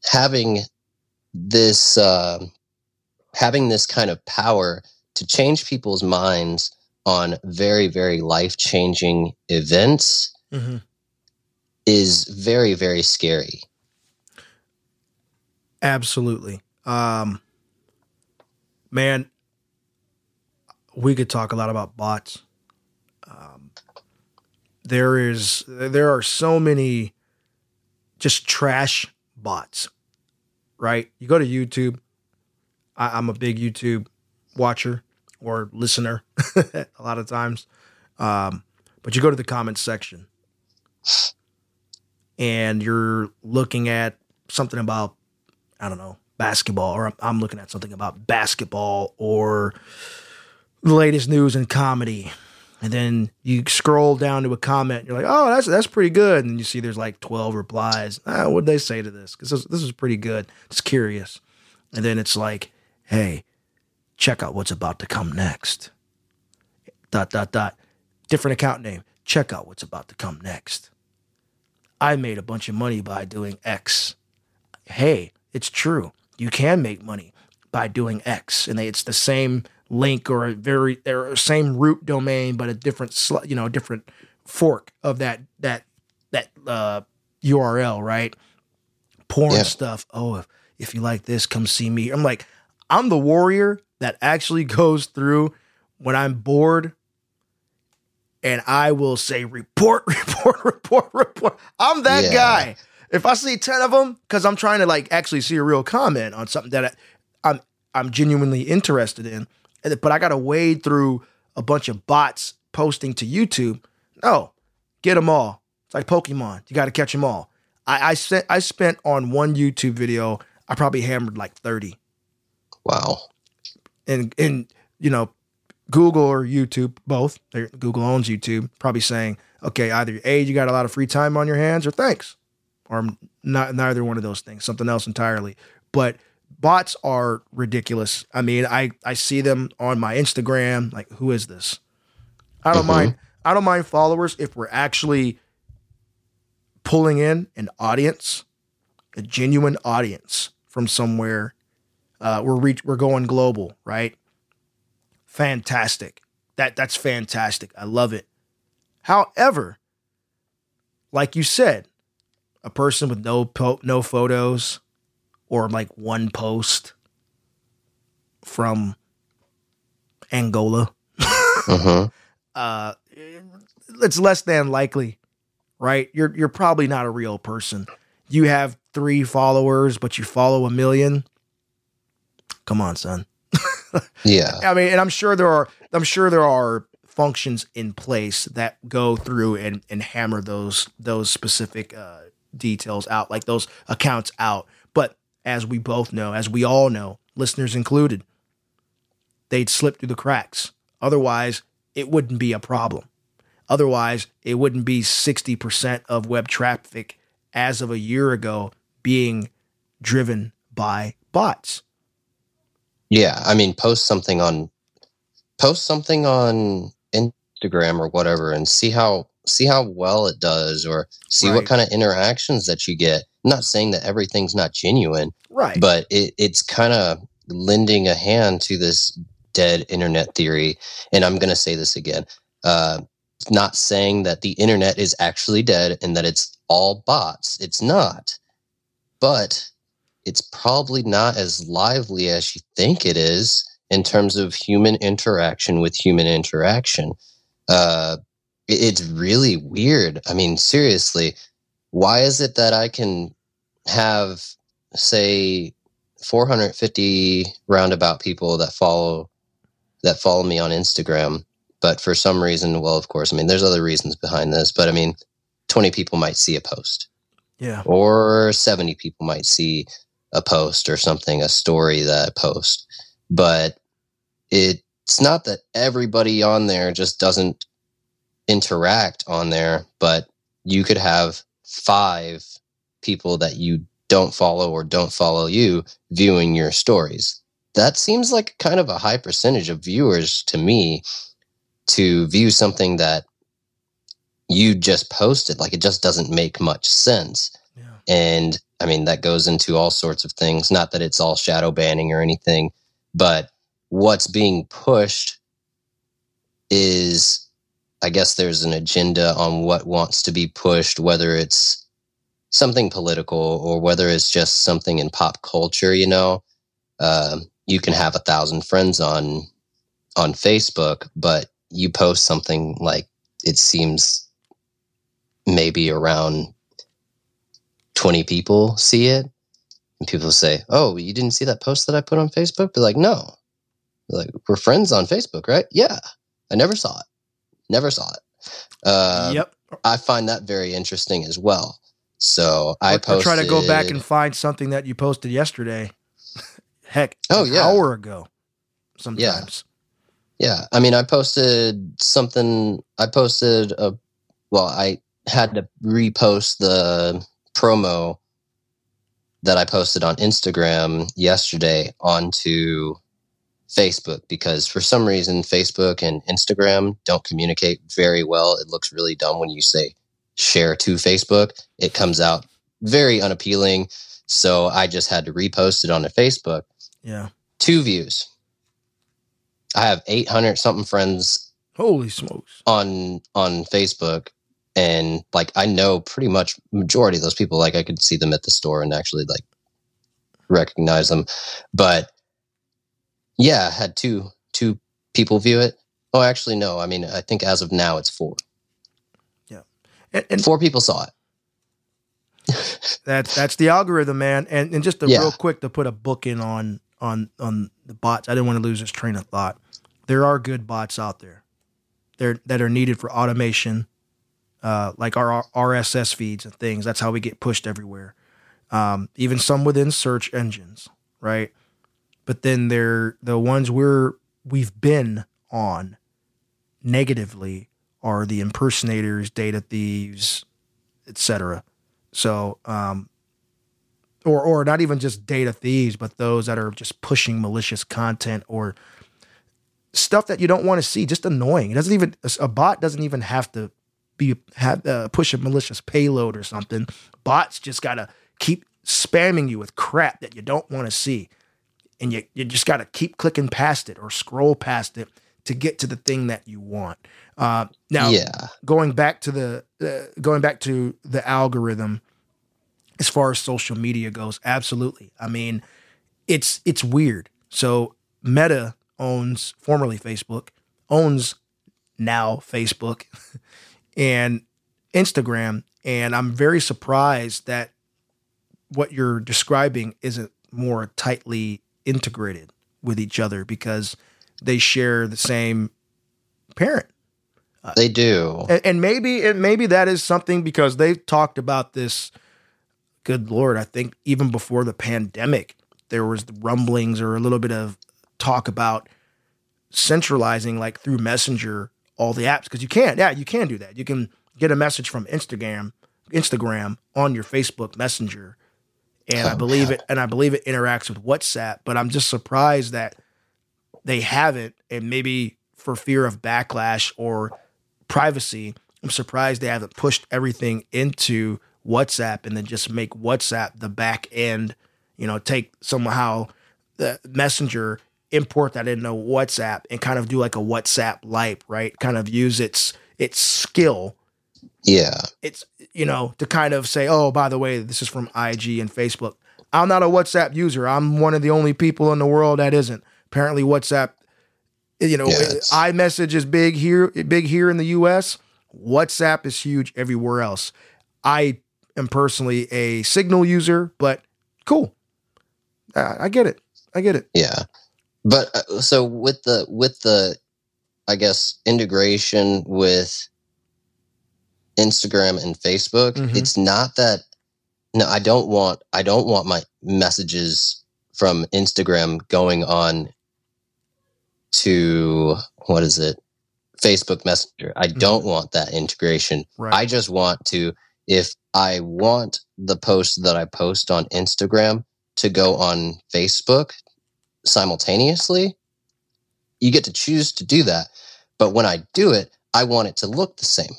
having this uh, having this kind of power to change people's minds on very very life changing events Mhm. is very, very scary. Absolutely. Um, man, we could talk a lot about bots. Um, there is there are so many just trash bots, right? You go to YouTube. I, I'm a big YouTube watcher or listener a lot of times, um, but you go to the comments section and you're looking at something about I don't know, basketball, or I'm, looking at something about basketball or the latest news in comedy. And then you scroll down to a comment, you're like, "Oh, that's that's pretty good." And you see there's like 12 replies. Ah, what'd they say to this? Because this, this is pretty good. Just curious. And then it's like, "Hey, check out what's about to come next." Dot dot dot. Different account name. Check out what's about to come next. I made a bunch of money by doing X. Hey, it's true. You can make money by doing X, and they, it's the same link or a very or same root domain, but a different sl- you know different fork of that that that uh, URL, right? Porn Yeah. stuff. Oh, if, if you like this, come see me. I'm like, I'm the warrior that actually goes through when I'm bored and I will say report, report, report, report. I'm that Yeah. guy. If I see ten of them, because I'm trying to like actually see a real comment on something that I, I'm I'm genuinely interested in, but I got to wade through a bunch of bots posting to YouTube. No, get them all. It's like Pokemon. You got to catch them all. I I sent I spent on one YouTube video. I probably hammered like thirty Wow. and and you know Google or YouTube both Google owns YouTube probably saying okay either a you got a lot of free time on your hands or thanks or not neither one of those things something else entirely but bots are ridiculous I mean I I see them on my Instagram like who is this I don't Mhm. mind I don't mind followers if we're actually pulling in an audience a genuine audience from somewhere uh, we're reach, we're going global, right? Fantastic. That that's fantastic. I love it. However, like you said, a person with no po- no photos or like one post from Angola, hmm uh, it's less than likely, right? You're you're probably not a real person. You have three followers, but you follow a million. Come on, son. Yeah. I mean, and I'm sure there are I'm sure there are functions in place that go through and and hammer those those specific uh, details out, like those accounts out. But as we both know, as we all know, listeners included, they'd slip through the cracks. Otherwise, it wouldn't be a problem. Otherwise, it wouldn't be 60% of web traffic as of a year ago being driven by bots. Yeah, I mean, post something on post something on Instagram or whatever, and see how see how well it does, or see Right. what kind of interactions that you get. I'm not saying that everything's not genuine, Right. but it, it's kind of lending a hand to this dead internet theory. And I'm going to say this again. Uh, not saying that the internet is actually dead and that it's all bots. It's not. But it's probably not as lively as you think it is in terms of human interaction with human interaction. Uh, it's really weird. I mean, seriously, why is it that I can have, say, 450 roundabout people that follow that follow me on Instagram, but for some reason, well, of course, I mean, there's other reasons behind this, but I mean, 20 people might see a post yeah. or 70 people might see a post or something, a story that I post. But it's not that everybody on there just doesn't interact on there, but you could have five people that you don't follow or don't follow you viewing your stories. That seems like kind of a high percentage of viewers to me to view something that you just posted. Like it just doesn't make much sense. Yeah. And I mean, that goes into all sorts of things. Not that it's all shadow banning or anything, but what's being pushed is I guess there's an agenda on what wants to be pushed, whether it's something political or whether it's just something in pop culture. You know, uh, you can have a thousand friends on on Facebook, but you post something like it seems maybe around 20 people see it and people say oh you didn't see that post that i put on facebook? Be like no. Like we're friends on facebook right? Yeah i never saw it never saw it uh, yep. i find that very interesting as well so i I posted, try to go back and find something that you posted yesterday. Heck, Oh, an yeah. hour ago. Sometimes. Yeah, I mean, I posted something. I posted a. Well, I had to repost the promo that I posted on Instagram yesterday onto Facebook because for some reason Facebook and Instagram don't communicate very well. It looks really dumb when you say share to Facebook. It comes out very unappealing. So I just had to repost it onto Facebook Yeah. two views. I have 800 something friends Holy smokes. on on Facebook and like I know pretty much majority of those people like I could see them at the store and actually like recognize them. But yeah, I had two two people view it. Oh, actually no. I mean, I think as of now it's four. And, and Four people saw it. that's that's the algorithm, man. And and just to Yeah. real quick to put a book in on on on the bots. I didn't want to lose this train of thought. There are good bots out there. There that are needed for automation, uh, like our R- RSS feeds and things. That's how we get pushed everywhere. Um, even some within search engines, right? But then they're the ones we're we've been on negatively are the impersonators, data thieves, etc. So, um, or or not even just data thieves, but those that are just pushing malicious content or stuff that you don't want to see. Just annoying. It doesn't even a bot doesn't even have to be have uh, push a malicious payload or something. Bots just gotta keep spamming you with crap that you don't want to see, and you you just gotta keep clicking past it or scroll past it to get to the thing that you want. Uh, now, yeah. going back to the uh, going back to the algorithm as far as social media goes absolutely i mean it's it's weird so meta owns formerly facebook owns now facebook and instagram and i'm very surprised that what you're describing isn't more tightly integrated with each other because they share the same parent. Uh, they do. and, and maybe and maybe that is something because they've talked about this good lord i think even before the pandemic there was rumblings or a little bit of talk about centralizing like through messenger all the apps because you can yeah you can do that. You can get a message from instagram instagram on your facebook messenger and i Oh, believe yeah. it and i believe it interacts with whatsapp but i'm just surprised that they haven't and maybe for fear of backlash or privacy i'm surprised they haven't pushed everything into whatsapp and then just make whatsapp the back end you know take somehow the messenger import that into whatsapp and kind of do like a whatsapp light right kind of use its its skill Yeah. it's you know to kind of say oh by the way this is from ig and facebook. I'm not a whatsapp user. I'm one of the only people in the world that isn't. Apparently whatsapp you know Yeah, imessage is big here big here in the us whatsapp is huge everywhere else. I am personally a signal user but cool. I get it. I get it. Yeah. But uh, so with the with the I guess integration with Instagram and Facebook, Mhm. it's not that no, I don't want I don't want my messages from Instagram going on to what is it? Facebook Messenger. I don't want that integration. right I just want to, if I want the post that I post on Instagram to go on Facebook simultaneously, you get to choose to do that. But when I do it, I want it to look the same.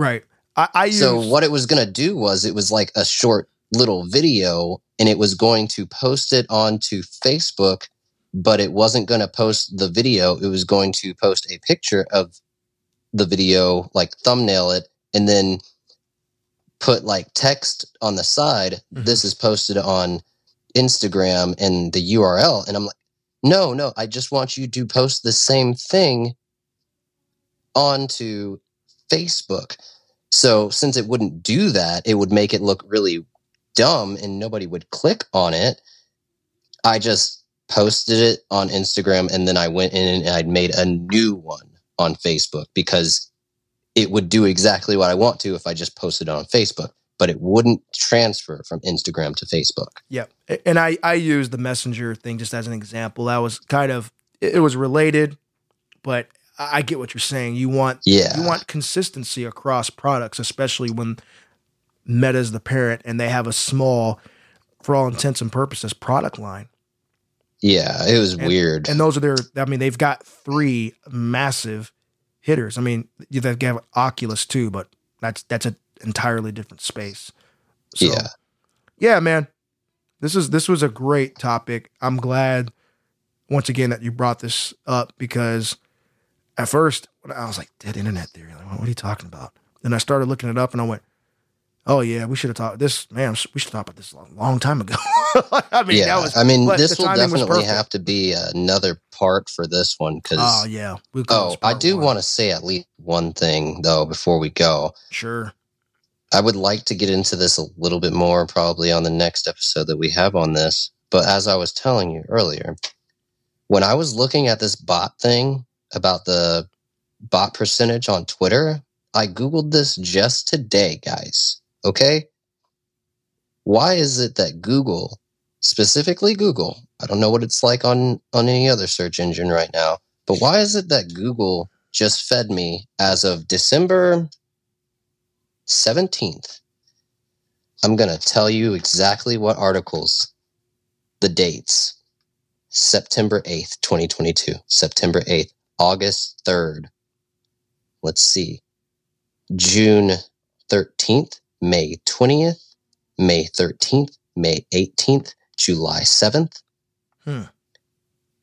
Right i, I use So what it was going to do was it was like a short little video and it was going to post it onto Facebook, but it wasn't going to post the video. It was going to post a picture of the video, like thumbnail it, and then put like text on the side. Mhm. This is posted on Instagram and the URL. And I'm like, no, no, I just want you to post the same thing onto Facebook. So since it wouldn't do that, it would make it look really dumb and nobody would click on it. I just posted it on Instagram and then I went in and I'd made a new one on Facebook because it would do exactly what I want to if I just posted it on Facebook, but it wouldn't transfer from Instagram to Facebook. Yeah, and I I used the messenger thing just as an example. That was kind of it was related, but I get what you're saying. You want Yeah. you want consistency across products, especially when Meta's the parent and they have a small, for all intents and purposes, product line. Yeah, it was And- weird. And those are their. I mean, they've got three massive hitters. I mean, you have got Oculus too, but that's that's an entirely different space. So, yeah. yeah, man. This is this was a great topic. I'm glad once again that you brought this up because at first I was like, dead internet theory. Like, what are you talking about? Then I started looking it up and I went, oh yeah, we should have talked this. Man, we should have talked about this a long, long time ago. I mean, yeah, that was. I mean, this will definitely have to be another part for this one because. Oh yeah. Oh, I do want to say at least one thing though before we go. Sure. I would like to get into this a little bit more probably on the next episode that we have on this. But as I was telling you earlier, when I was looking at this bot thing about the bot percentage on Twitter, I Googled this just today, guys. Okay? Why is it that Google, specifically Google, I don't know what it's like on, on any other search engine right now, but why is it that Google just fed me as of December 17th. I'm going to tell you exactly what articles, the dates. September 8th, 2022. September 8th, August 3rd. Let's see. June 13th, May 20th, May 13th, May 18th, July 7th. Hmm.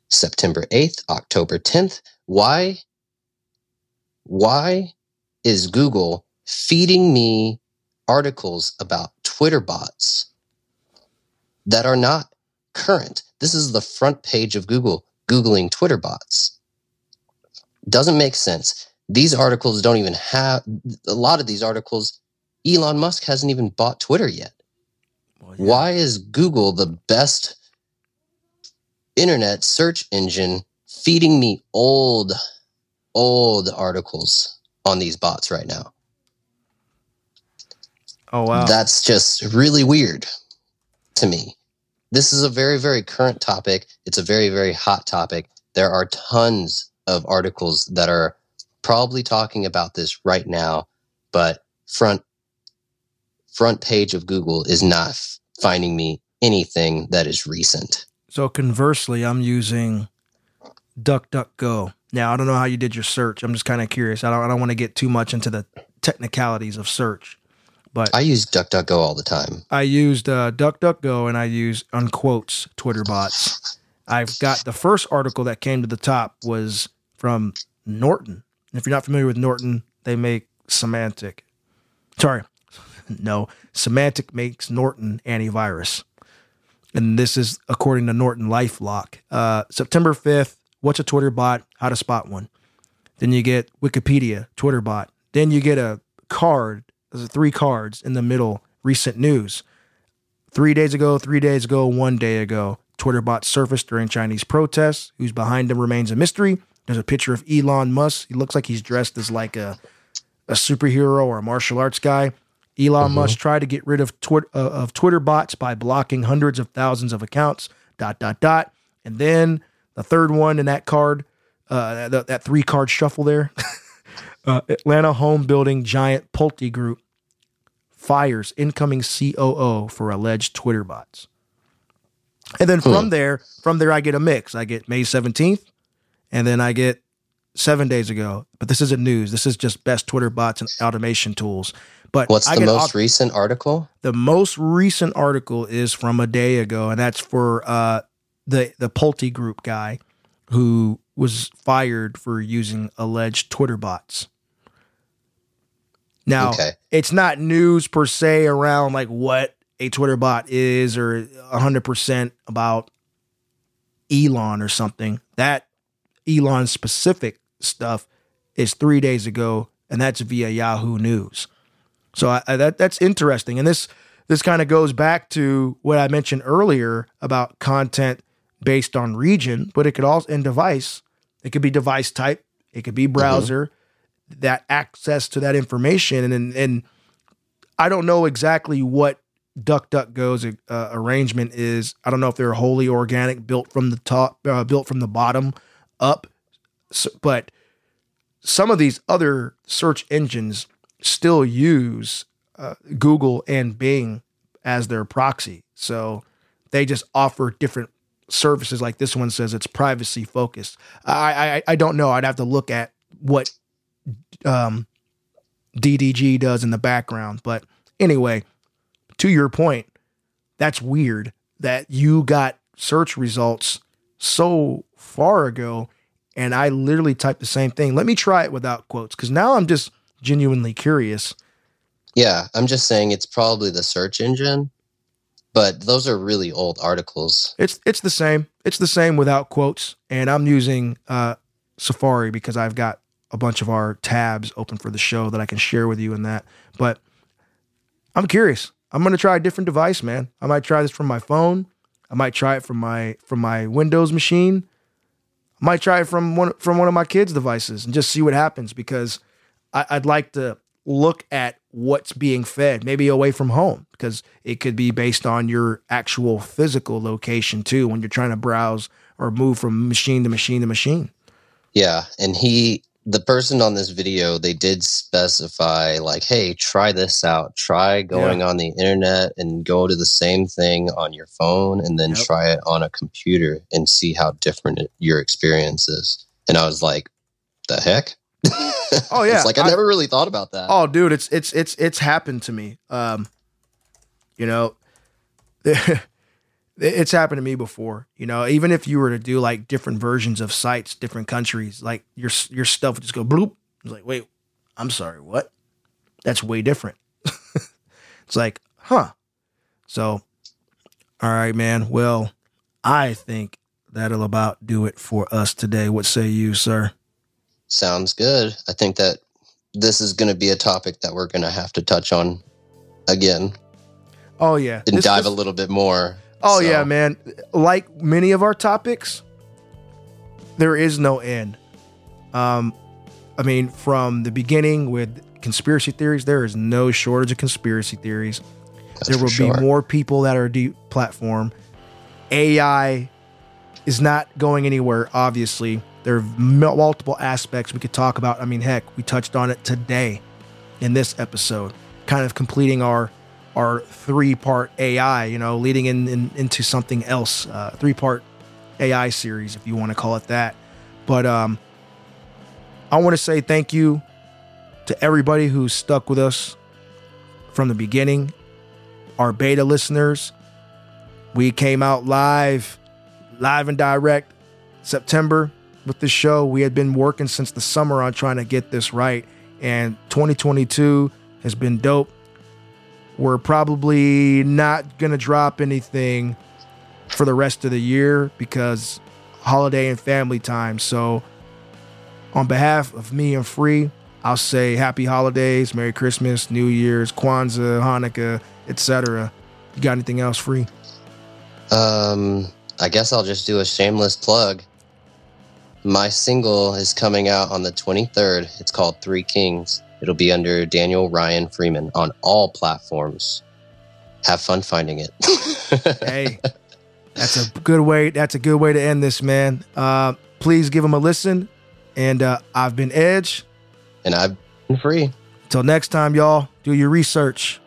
September 8th, October 10th. Why? Why is Google feeding me articles about Twitter bots that are not current? This is the front page of Google, Googling Twitter bots. Doesn't make sense. These articles don't even have, a lot of these articles, Elon Musk hasn't even bought Twitter yet. Well, yeah. Why is Google the best internet search engine feeding me old, old articles on these bots right now? Oh wow. That's just really weird to me. This is a very, very current topic. It's a very, very hot topic. There are tons of articles that are probably talking about this right now, but front front page of Google is not f- finding me anything that is recent. So conversely, I'm using DuckDuckGo. Now I don't know how you did your search. I'm just kind of curious. I don't. I don't want to get too much into the technicalities of search, but I use DuckDuckGo all the time. I used uh, DuckDuckGo and I use unquotes Twitter bots. I've got the first article that came to the top was from Norton. And if you're not familiar with Norton, they make Symantec. Sorry, no, Symantec makes Norton antivirus. And this is according to Norton LifeLock. Uh, September 5th, what's a Twitter bot? How to spot one. Then you get Wikipedia, Twitter bot. Then you get a card. There's three cards in the middle, recent news. Three days ago, three days ago, one day ago, Twitter bot surfaced during Chinese protests. Who's behind them remains a mystery. There's a picture of Elon Musk. He looks like he's dressed as like a, a superhero or a martial arts guy. Elon Musk tried to get rid of, twit- uh, of Twitter bots by blocking hundreds of thousands of accounts. Dot dot dot. And then the third one in that card, uh, that, that three card shuffle there. uh, Atlanta home building giant Pulte Group fires incoming COO for alleged Twitter bots. And then from there, from there, I get a mix. I get May 17th, and then I get seven days ago. But this isn't news. This is just best Twitter bots and automation tools. But What's I the most recent article? the most recent article is from a day ago, and that's for uh, the the Pulte Group guy who was fired for using alleged Twitter bots. Now, Okay. it's not news per se around like what a Twitter bot is or 100% about Elon or something. That Elon specific stuff is three days ago, and that's via Yahoo News. So I, I- that that's interesting, and this this kind of goes back to what I mentioned earlier about content based on region, but it could also in device. It could be device type. It could be browser. That access to that information, and and I don't know exactly what DuckDuckGo's uh, arrangement is. I don't know if they're wholly organic, built from the top, uh, built from the bottom up. But some of these other search engines still use uh, Google and Bing as their proxy. So they just offer different services. Like this one says it's privacy focused. I I, I don't know. I'd have to look at what um, DDG does in the background. But anyway, to your point, that's weird that you got search results so far ago and I literally typed the same thing. Let me try it without quotes because now I'm just genuinely curious. Yeah, I'm just saying it's probably the search engine, but those are really old articles. It's it's the same. It's the same without quotes, and I'm using uh, Safari because I've got a bunch of our tabs open for the show that I can share with you in that. But I'm curious. I'm gonna try a different device, man. I might try this from my phone. I might try it from my from my Windows machine. Might try it from one from one of my kids' devices and just see what happens because I, I'd like to look at what's being fed, maybe away from home, because it could be based on your actual physical location too when you're trying to browse or move from machine to machine to machine. Yeah, and he the person on this video, they did specify like, "Hey, try this out. Try going on the internet and go to the same thing on your phone and then Yep. try it on a computer and see how different it, your experience is." And I was like, "The heck?" Oh, yeah. it's like I, I- never really thought about that. Oh, dude, it's it's it's it's happened to me. Um, you know, it's happened to me before. You know, even if you were to do like different versions of sites, different countries, like your your stuff would just go bloop. It's like, wait, I'm sorry, what? That's way different. it's like, huh? So, all right, man. Well, I think that'll about do it for us today. What say you, sir? Sounds good. I think that this is going to be a topic that we're going to have to touch on again Oh yeah, and This- dive this- a little bit more. Oh So, yeah, man. Like many of our topics, there is no end. Um, I mean, from the beginning with conspiracy theories, there is no shortage of conspiracy theories. that's there will sure. be more people that are deplatformed. AI is not going anywhere. Obviously, there are multiple aspects we could talk about. I mean, heck, we touched on it today in this episode, kind of completing our our three part AI. You know, leading in, in into something else, uh, three part AI series, if you want to call it that. But um, I want to say thank you to everybody who stuck with us from the beginning. Our beta listeners, we came out live, live and direct, September with this show. We had been working since the summer on trying to get this right, and 2022 has been dope. We're probably not gonna drop anything for the rest of the year because holiday and family time. So, on behalf of me and Free, I'll say happy holidays, Merry Christmas, New Year's, Kwanzaa, Hanukkah, etc. You got anything else, Free? Um, I guess I'll just do a shameless plug. My single is coming out on the 23rd. It's called Three Kings. It'll be under Daniel Ryan Freeman on all platforms. Have fun finding it. hey, that's a good way. That's a good way to end this, man. Uh, please give them a listen. And uh, I've been Edge. and I've been free. Till next time, y'all. Do your research.